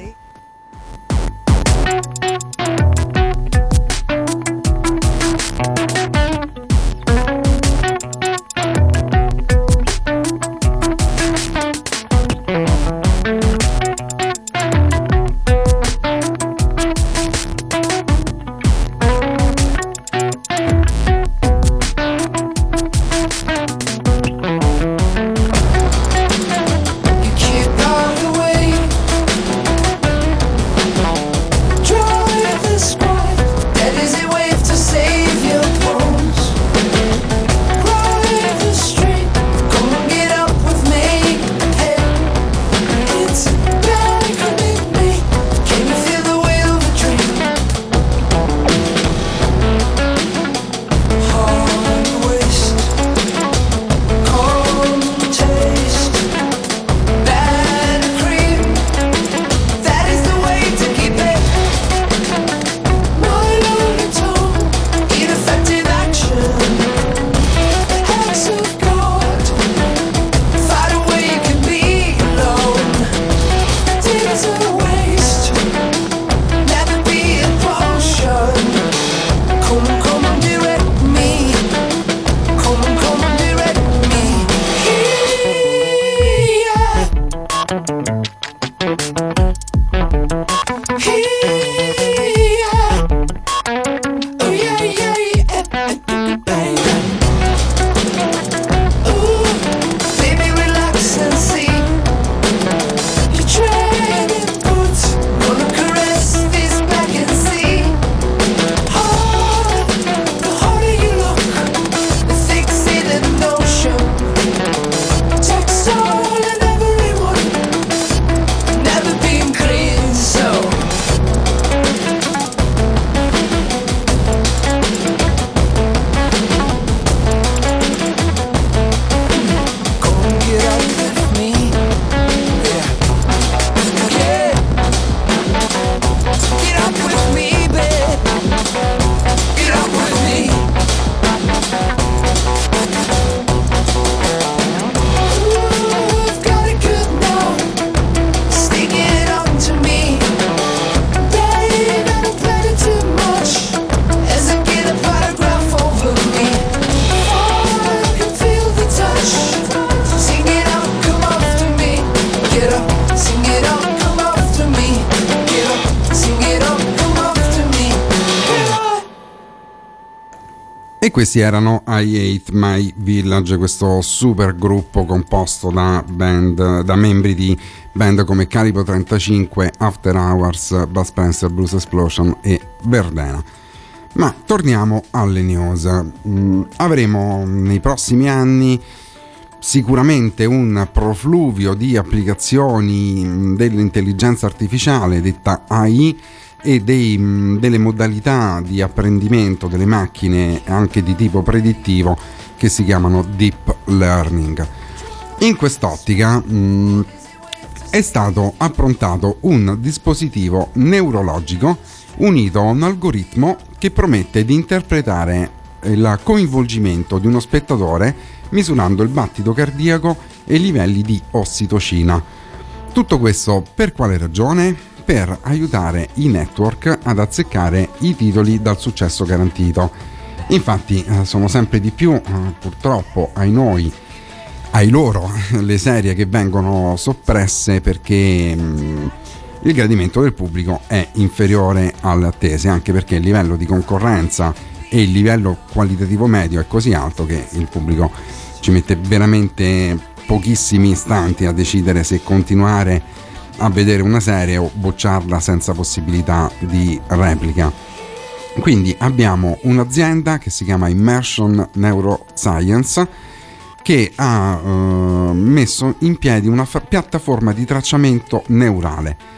Questi erano I Hate My Village, questo super gruppo composto da, band, da membri di band come Calibro 35, After Hours, Bud Spencer, Blues Explosion e Verdena. Ma torniamo alle news. Mm, avremo nei prossimi anni sicuramente un profluvio di applicazioni dell'intelligenza artificiale detta AI e dei, delle modalità di apprendimento delle macchine anche di tipo predittivo che si chiamano deep learning. In quest'ottica mh, è stato approntato un dispositivo neurologico unito a un algoritmo che promette di interpretare il coinvolgimento di uno spettatore misurando il battito cardiaco e i livelli di ossitocina. Tutto questo per quale ragione? Per aiutare i network ad azzeccare i titoli dal successo garantito. Infatti eh, sono sempre di più, eh, purtroppo, ai noi, ai loro, le serie che vengono soppresse perché mm, il gradimento del pubblico è inferiore alle attese, anche perché il livello di concorrenza e il livello qualitativo medio è così alto che il pubblico ci mette veramente pochissimi istanti a decidere se continuare a vedere una serie o bocciarla senza possibilità di replica. Quindi abbiamo un'azienda che si chiama Immersion Neuroscience che ha eh, messo in piedi una fa- piattaforma di tracciamento neurale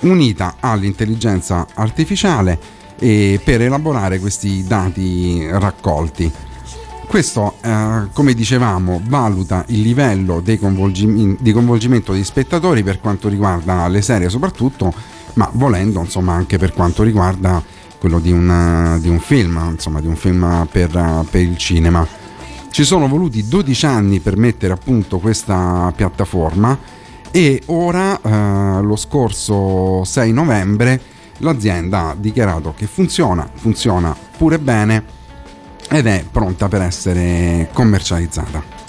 unita all'intelligenza artificiale per elaborare questi dati raccolti. Questo, eh, come dicevamo, valuta il livello di coinvolgimento degli spettatori per quanto riguarda le serie soprattutto, ma volendo insomma anche per quanto riguarda quello di un, di un film, insomma di un film per, per il cinema. Ci sono voluti 12 anni per mettere a punto questa piattaforma e ora, eh, lo scorso 6 novembre, l'azienda ha dichiarato che funziona, funziona pure bene ed è pronta per essere commercializzata.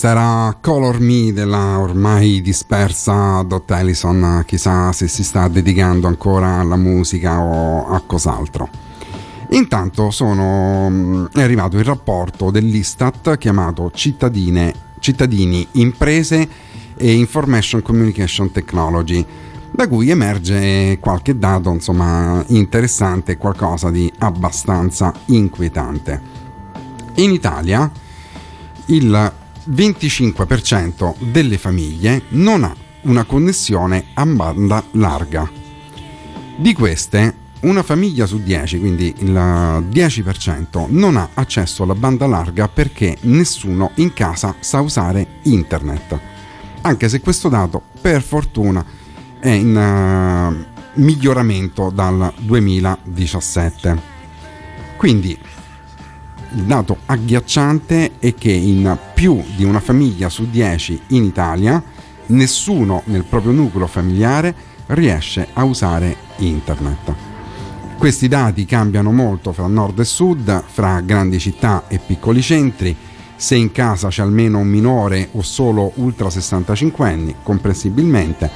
Questa era Color Me della ormai dispersa Dot Ellison, chissà se si sta dedicando ancora alla musica o a cos'altro. Intanto sono, mm, è arrivato il rapporto dell'Istat chiamato Cittadini, Imprese e Information Communication Technology, da cui emerge qualche dato insomma, interessante, qualcosa di abbastanza inquietante. In Italia il 25% delle famiglie non ha una connessione a banda larga. Di queste, una famiglia su 10, quindi il 10%, non ha accesso alla banda larga perché nessuno in casa sa usare internet. Anche se questo dato, per fortuna, è in uh, miglioramento dal 2017. Quindi il dato agghiacciante è che in più di una famiglia su 10 in Italia nessuno nel proprio nucleo familiare riesce a usare internet. Questi dati cambiano molto fra nord e sud, fra grandi città e piccoli centri, se in casa c'è almeno un minore o solo ultra 65 anni, comprensibilmente,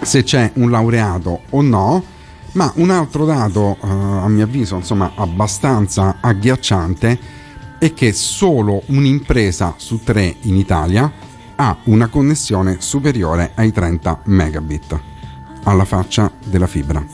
se c'è un laureato o no, ma un altro dato, eh, a mio avviso, insomma, abbastanza agghiacciante è che solo un'impresa su tre in Italia ha una connessione superiore ai 30 megabit alla faccia della fibra.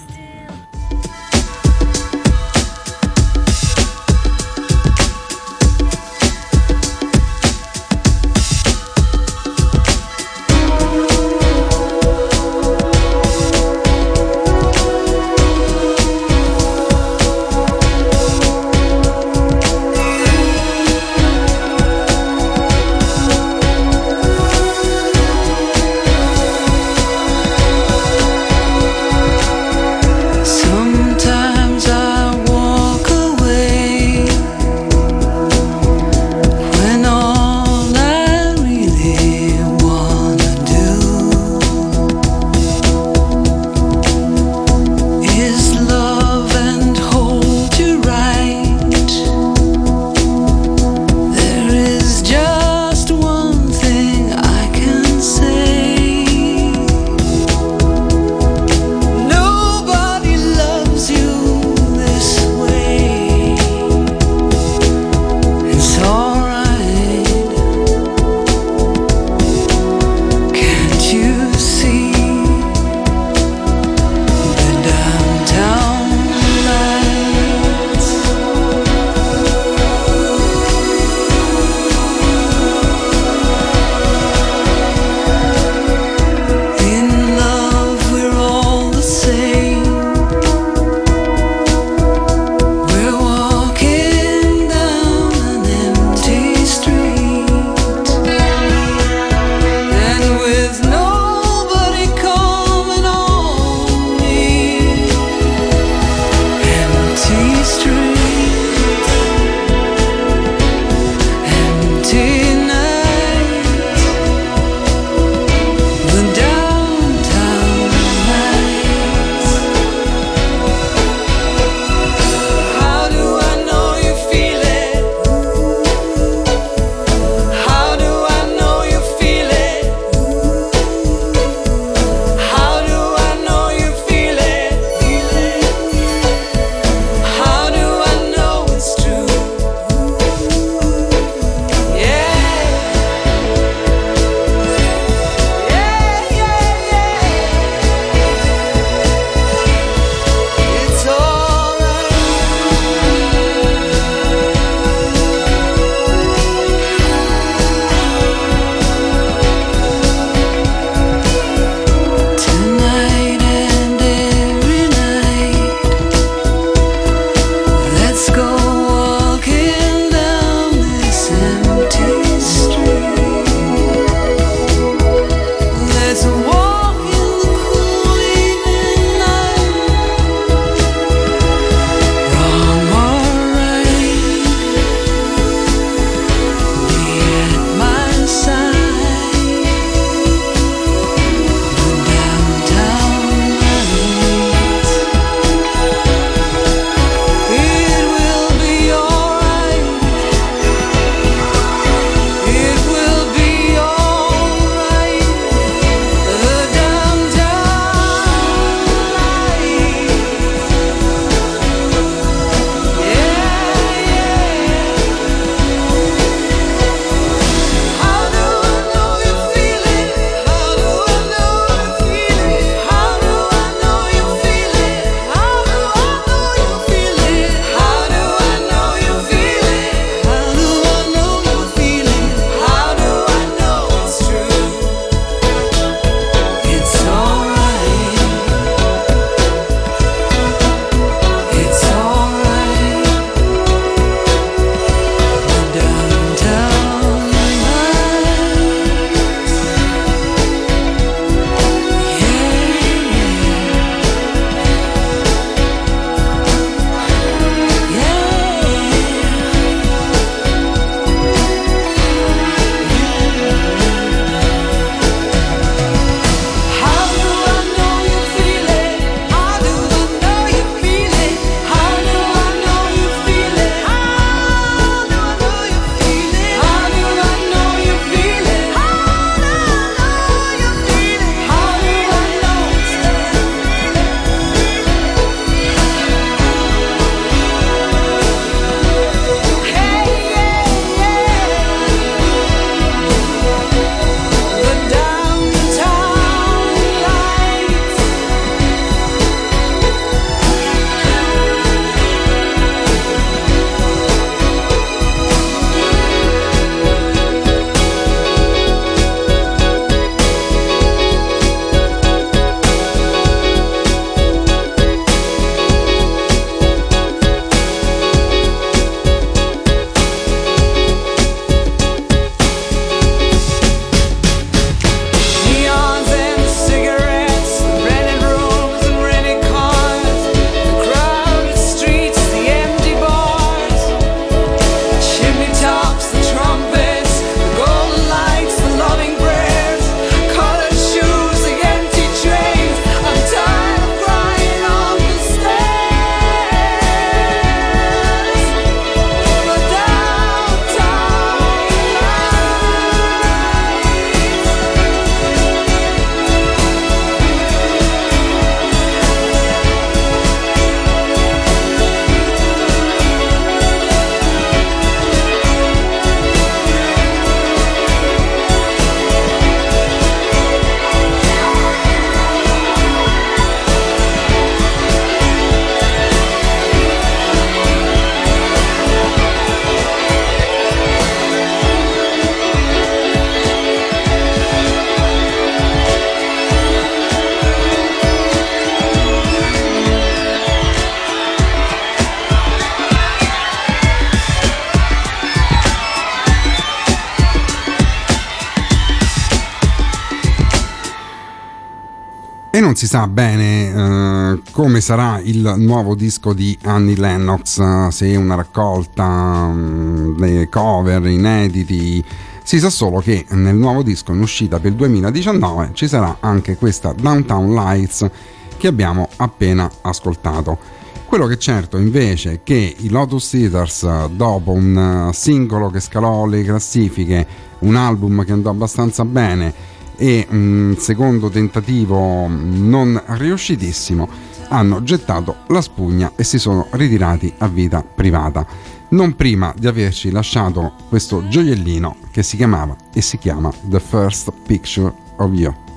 Sa bene eh, come sarà il nuovo disco di Annie Lennox, se una raccolta, um, dei cover inediti. Si sa solo che nel nuovo disco in uscita per il 2019 ci sarà anche questa Downtown Lights che abbiamo appena ascoltato. Quello che è certo invece è che i Lotus Eaters, dopo un singolo che scalò le classifiche, un album che andò abbastanza bene, e un secondo tentativo non riuscitissimo hanno gettato la spugna e si sono ritirati a vita privata, non prima di averci lasciato questo gioiellino che si chiamava e si chiama The First Picture of You.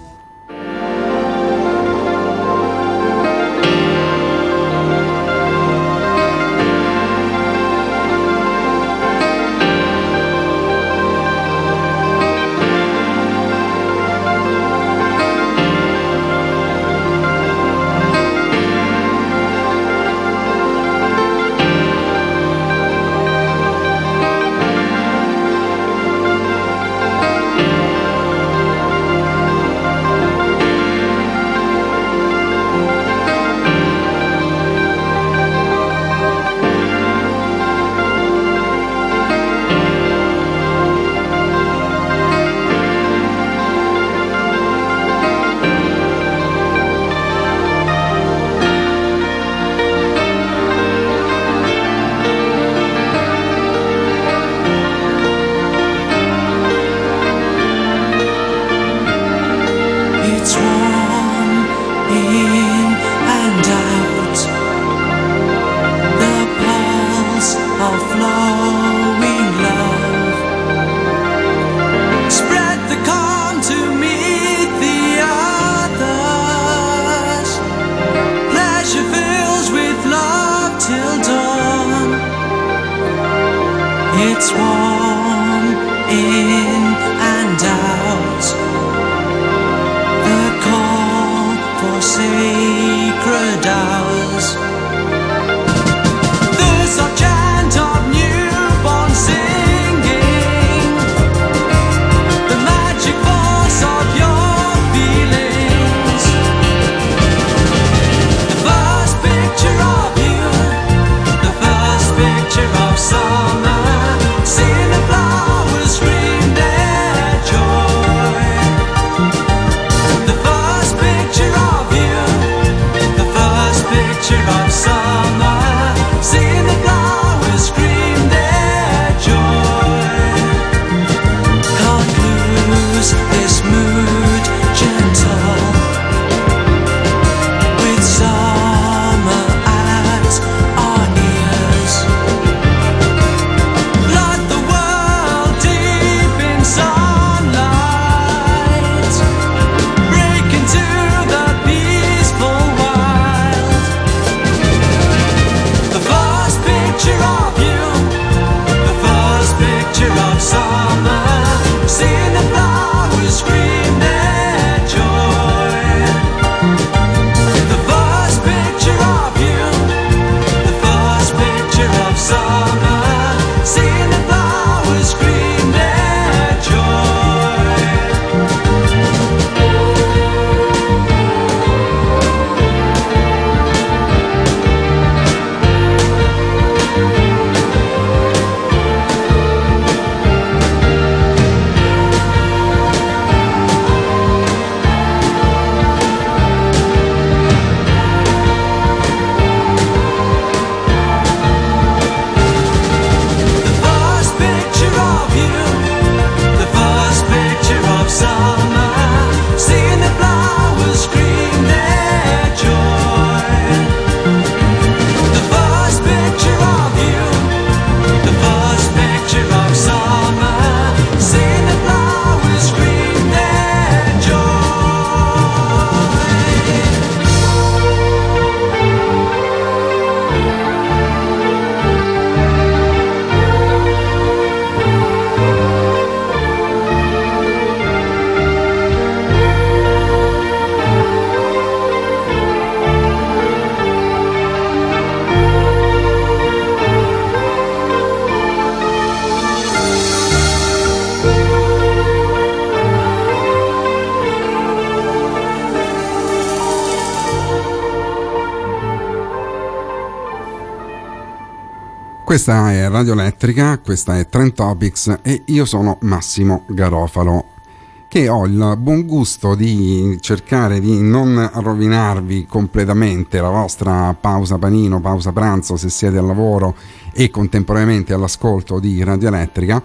Questa è Radio Elettrica, questa è Trend Topics e io sono Massimo Garofalo che ho il buon gusto di cercare di non rovinarvi completamente la vostra pausa panino, pausa pranzo se siete al lavoro e contemporaneamente all'ascolto di Radio Elettrica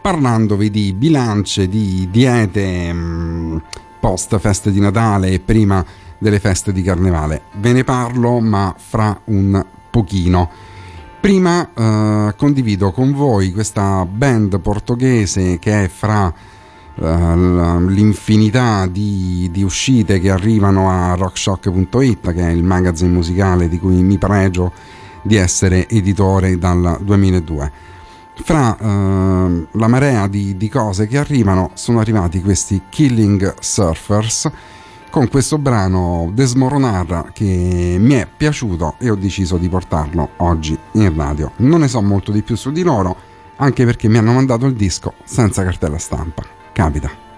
parlandovi di bilance, di diete mm, post feste di Natale e prima delle feste di Carnevale. Ve ne parlo ma fra un pochino. Prima eh, condivido con voi questa band portoghese che è fra eh, l'infinità di, di, uscite che arrivano a rockshock.it, che è il magazine musicale di cui mi pregio di essere editore dal 2002. Fra eh, la marea di, di cose che arrivano sono arrivati questi Killing Surfers con questo brano Desmoronata che mi è piaciuto e ho deciso di portarlo oggi in radio. Non ne so molto di più su di loro, anche perché mi hanno mandato il disco senza cartella stampa. Capita.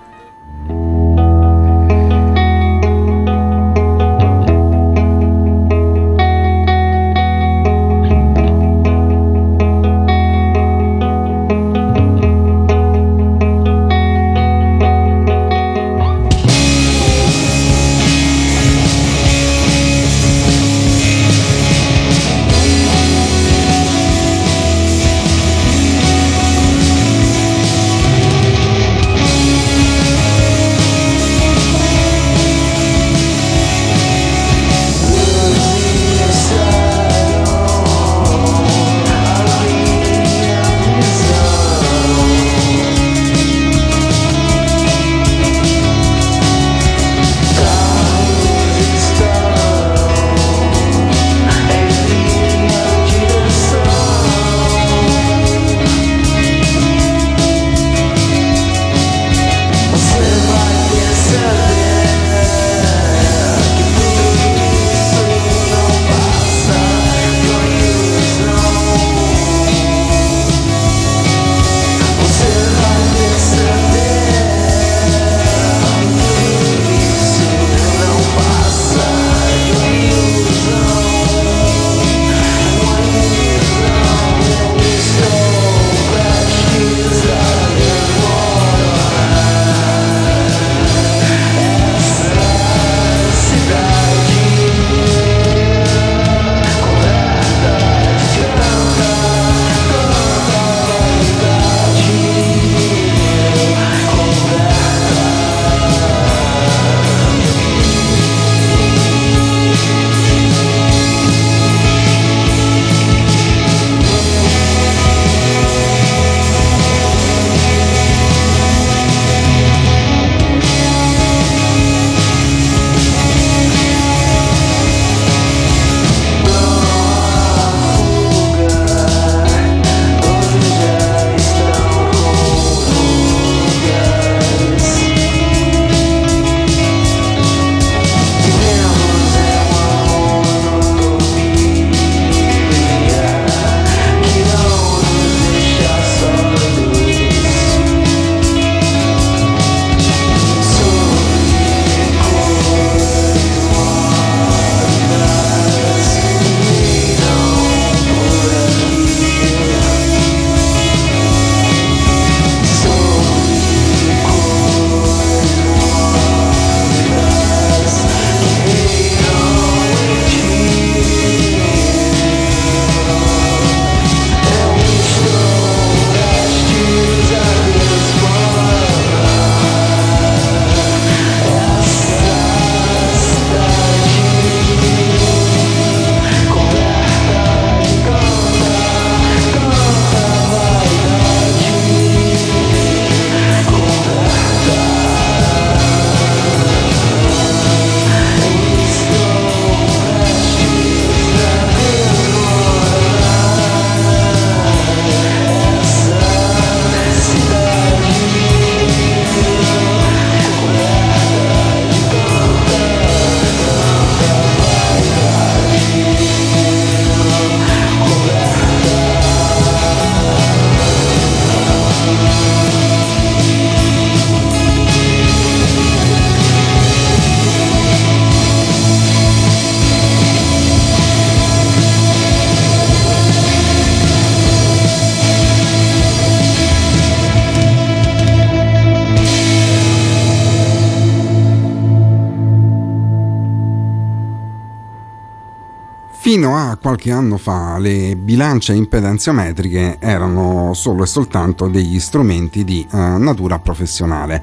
Fino a qualche anno fa le bilance impedenziometriche erano solo e soltanto degli strumenti di uh, natura professionale.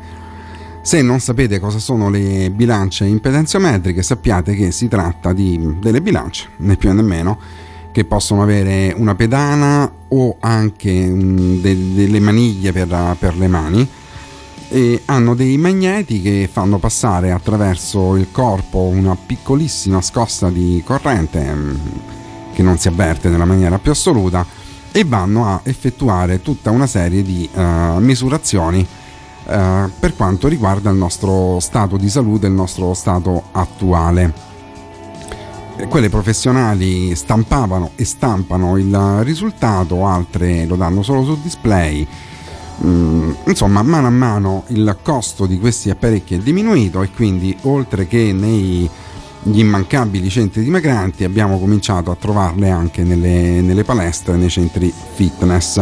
Se non sapete cosa sono le bilance impedenziometriche, sappiate che si tratta di delle bilance, né più né meno, che possono avere una pedana o anche um, de- delle maniglie per, per le mani e hanno dei magneti che fanno passare attraverso il corpo una piccolissima scossa di corrente mm, che non si avverte nella maniera più assoluta e vanno a effettuare tutta una serie di uh, misurazioni uh, per quanto riguarda il nostro stato di salute, il nostro stato attuale. Quelle professionali stampavano e stampano il risultato, altre lo danno solo sul display insomma, mano a mano il costo di questi apparecchi è diminuito e quindi oltre che negli immancabili centri dimagranti abbiamo cominciato a trovarle anche nelle, nelle palestre, nei centri fitness.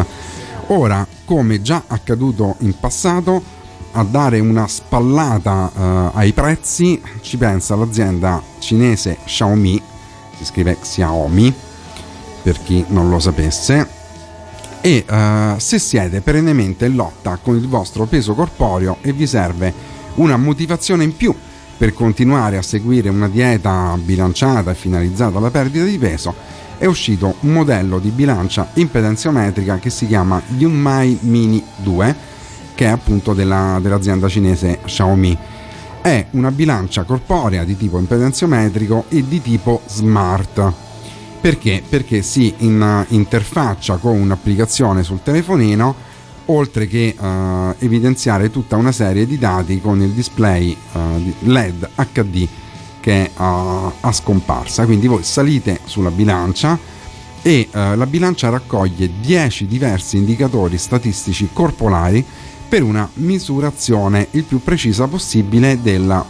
Ora, come già accaduto in passato, a dare una spallata uh, ai prezzi ci pensa l'azienda cinese Xiaomi, si scrive Xiaomi per chi non lo sapesse, e uh, se siete perennemente in lotta con il vostro peso corporeo e vi serve una motivazione in più per continuare a seguire una dieta bilanciata e finalizzata alla perdita di peso, è uscito un modello di bilancia impedenziometrica che si chiama Yunmai Mini 2, che è appunto della, dell'azienda cinese Xiaomi. È una bilancia corporea di tipo impedenziometrico e di tipo smart perché? Perché si in, interfaccia con un'applicazione sul telefonino oltre che uh, evidenziare tutta una serie di dati con il display uh, LED HD che uh, a scomparsa. Quindi voi salite sulla bilancia e la bilancia raccoglie 10 diversi indicatori statistici corporali per una misurazione il più precisa possibile del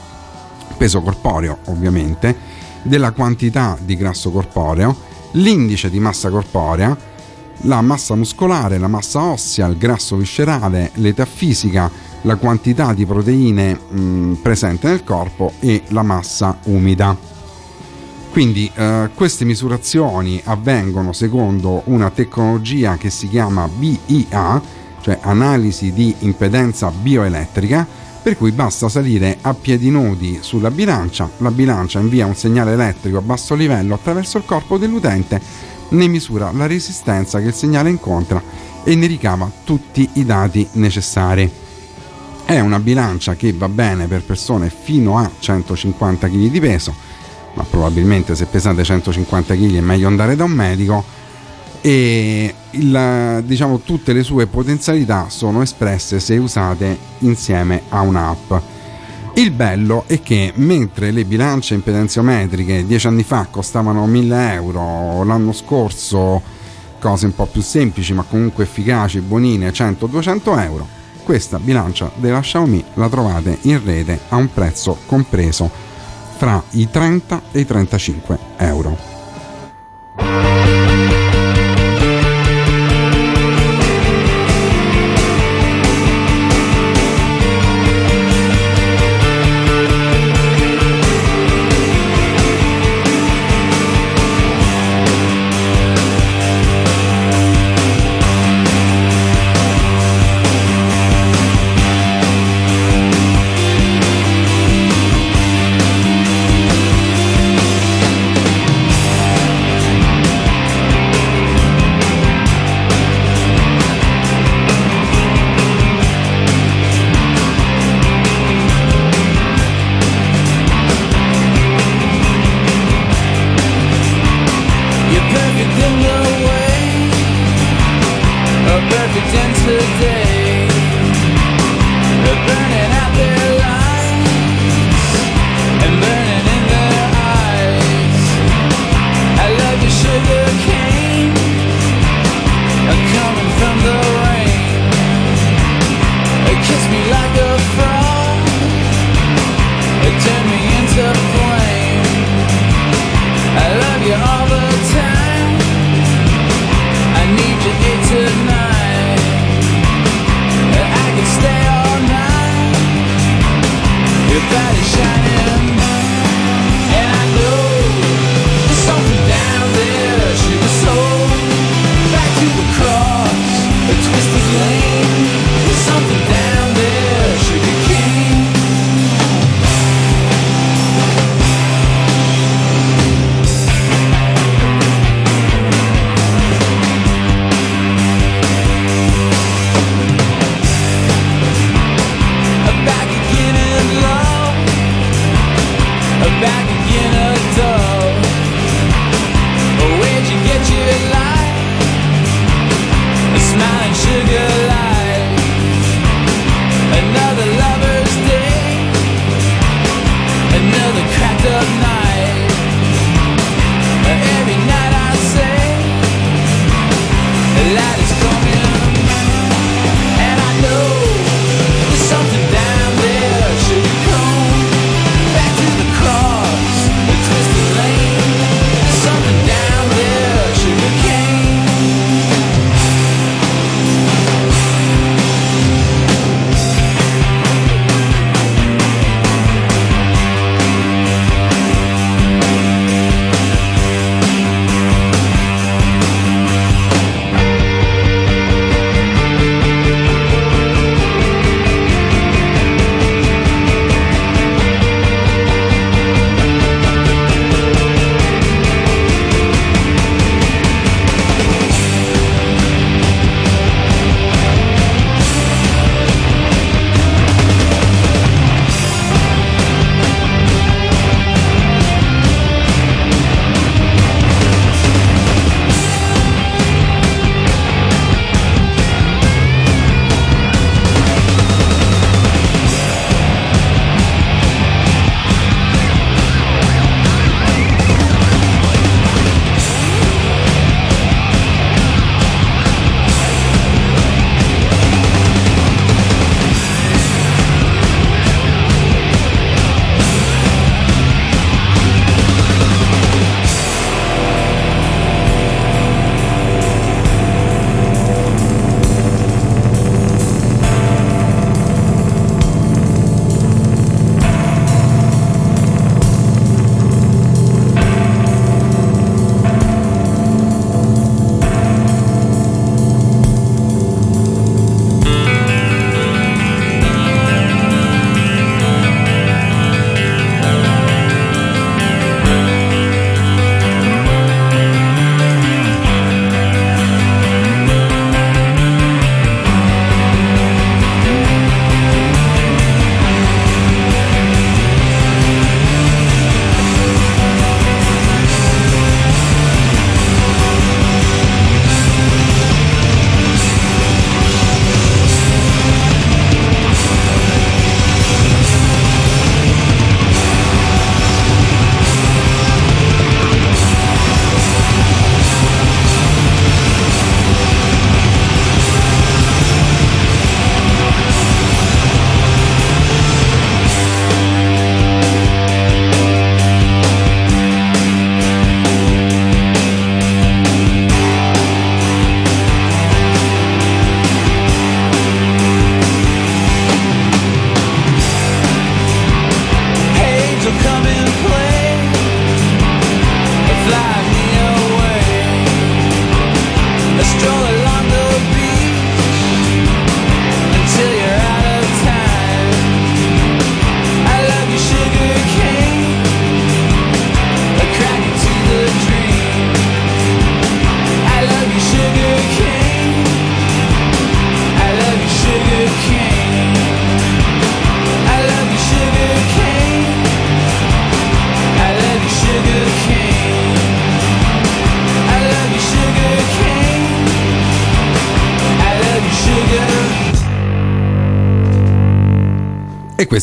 peso corporeo, ovviamente della quantità di grasso corporeo, l'indice di massa corporea, la massa muscolare, la massa ossea, il grasso viscerale, l'età fisica, la quantità di proteine mh, presente nel corpo e la massa umida. Quindi eh, queste misurazioni avvengono secondo una tecnologia che si chiama BIA, cioè analisi di impedenza bioelettrica, per cui basta salire a piedi nudi sulla bilancia, la bilancia invia un segnale elettrico a basso livello attraverso il corpo dell'utente, ne misura la resistenza che il segnale incontra e ne ricava tutti i dati necessari. È una bilancia che va bene per persone fino a 150 kg di peso, ma probabilmente se pesate 150 kg è meglio andare da un medico e il, diciamo, tutte le sue potenzialità sono espresse se usate insieme a un'app. Il bello è che mentre le bilance impedenziometriche dieci anni fa costavano 1000 euro, l'anno scorso cose un po' più semplici ma comunque efficaci, buonine, 100-200 euro, questa bilancia della Xiaomi la trovate in rete a un prezzo compreso fra i 30 e i 35 euro.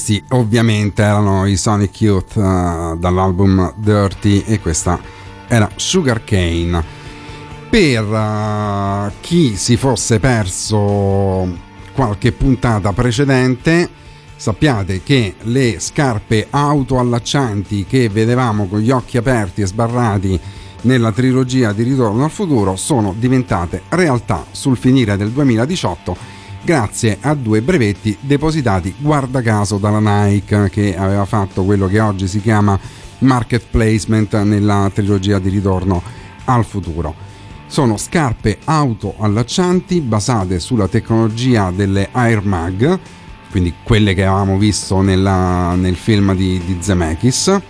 Questi ovviamente erano i Sonic Youth uh, dall'album Dirty e questa era Sugar Cane. Per uh, chi si fosse perso qualche puntata precedente, sappiate che le scarpe autoallaccianti che vedevamo con gli occhi aperti e sbarrati nella trilogia di Ritorno al futuro sono diventate realtà sul finire del 2018 grazie a due brevetti depositati guarda caso dalla Nike che aveva fatto quello che oggi si chiama market placement nella trilogia di ritorno al futuro. Sono scarpe auto allaccianti basate sulla tecnologia delle Air Mag, quindi quelle che avevamo visto nella, nel film di, di Zemeckis,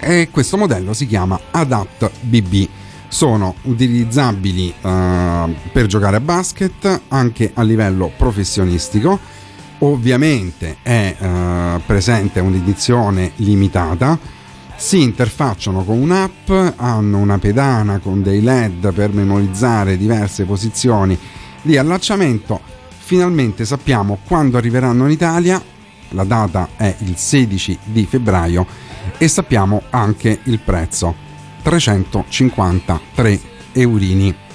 e questo modello si chiama Adapt BB sono utilizzabili uh, per giocare a basket anche a livello professionistico. Ovviamente è uh, presente un'edizione limitata. Si interfacciano con un'app, hanno una pedana con dei LED per memorizzare diverse posizioni di allacciamento. Finalmente sappiamo quando arriveranno in Italia, la data è il 16 di febbraio e sappiamo anche il prezzo 353 eurini.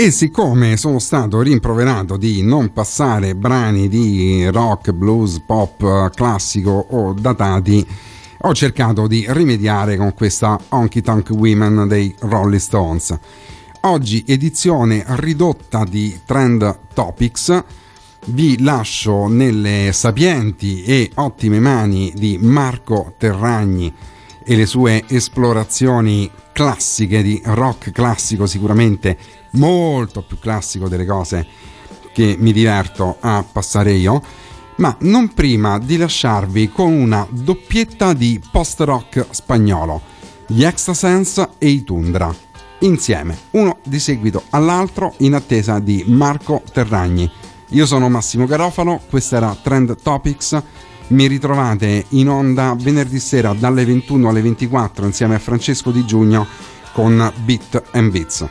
E siccome sono stato rimproverato di non passare brani di rock, blues, pop classico o datati, ho cercato di rimediare con questa Honky Tonk Women dei Rolling Stones. Oggi edizione ridotta di Trend Topics. Vi lascio nelle sapienti e ottime mani di Marco Terragni e le sue esplorazioni classiche di rock classico, sicuramente molto più classico delle cose che mi diverto a passare io, ma non prima di lasciarvi con una doppietta di post-rock spagnolo, gli Extrasense e i Tundra, insieme, uno di seguito all'altro in attesa di Marco Terragni. Io sono Massimo Garofalo, questo era Trend Topics. Mi ritrovate in onda venerdì sera dalle 21 alle 24 insieme a Francesco Di Giugno con Bit and Beats.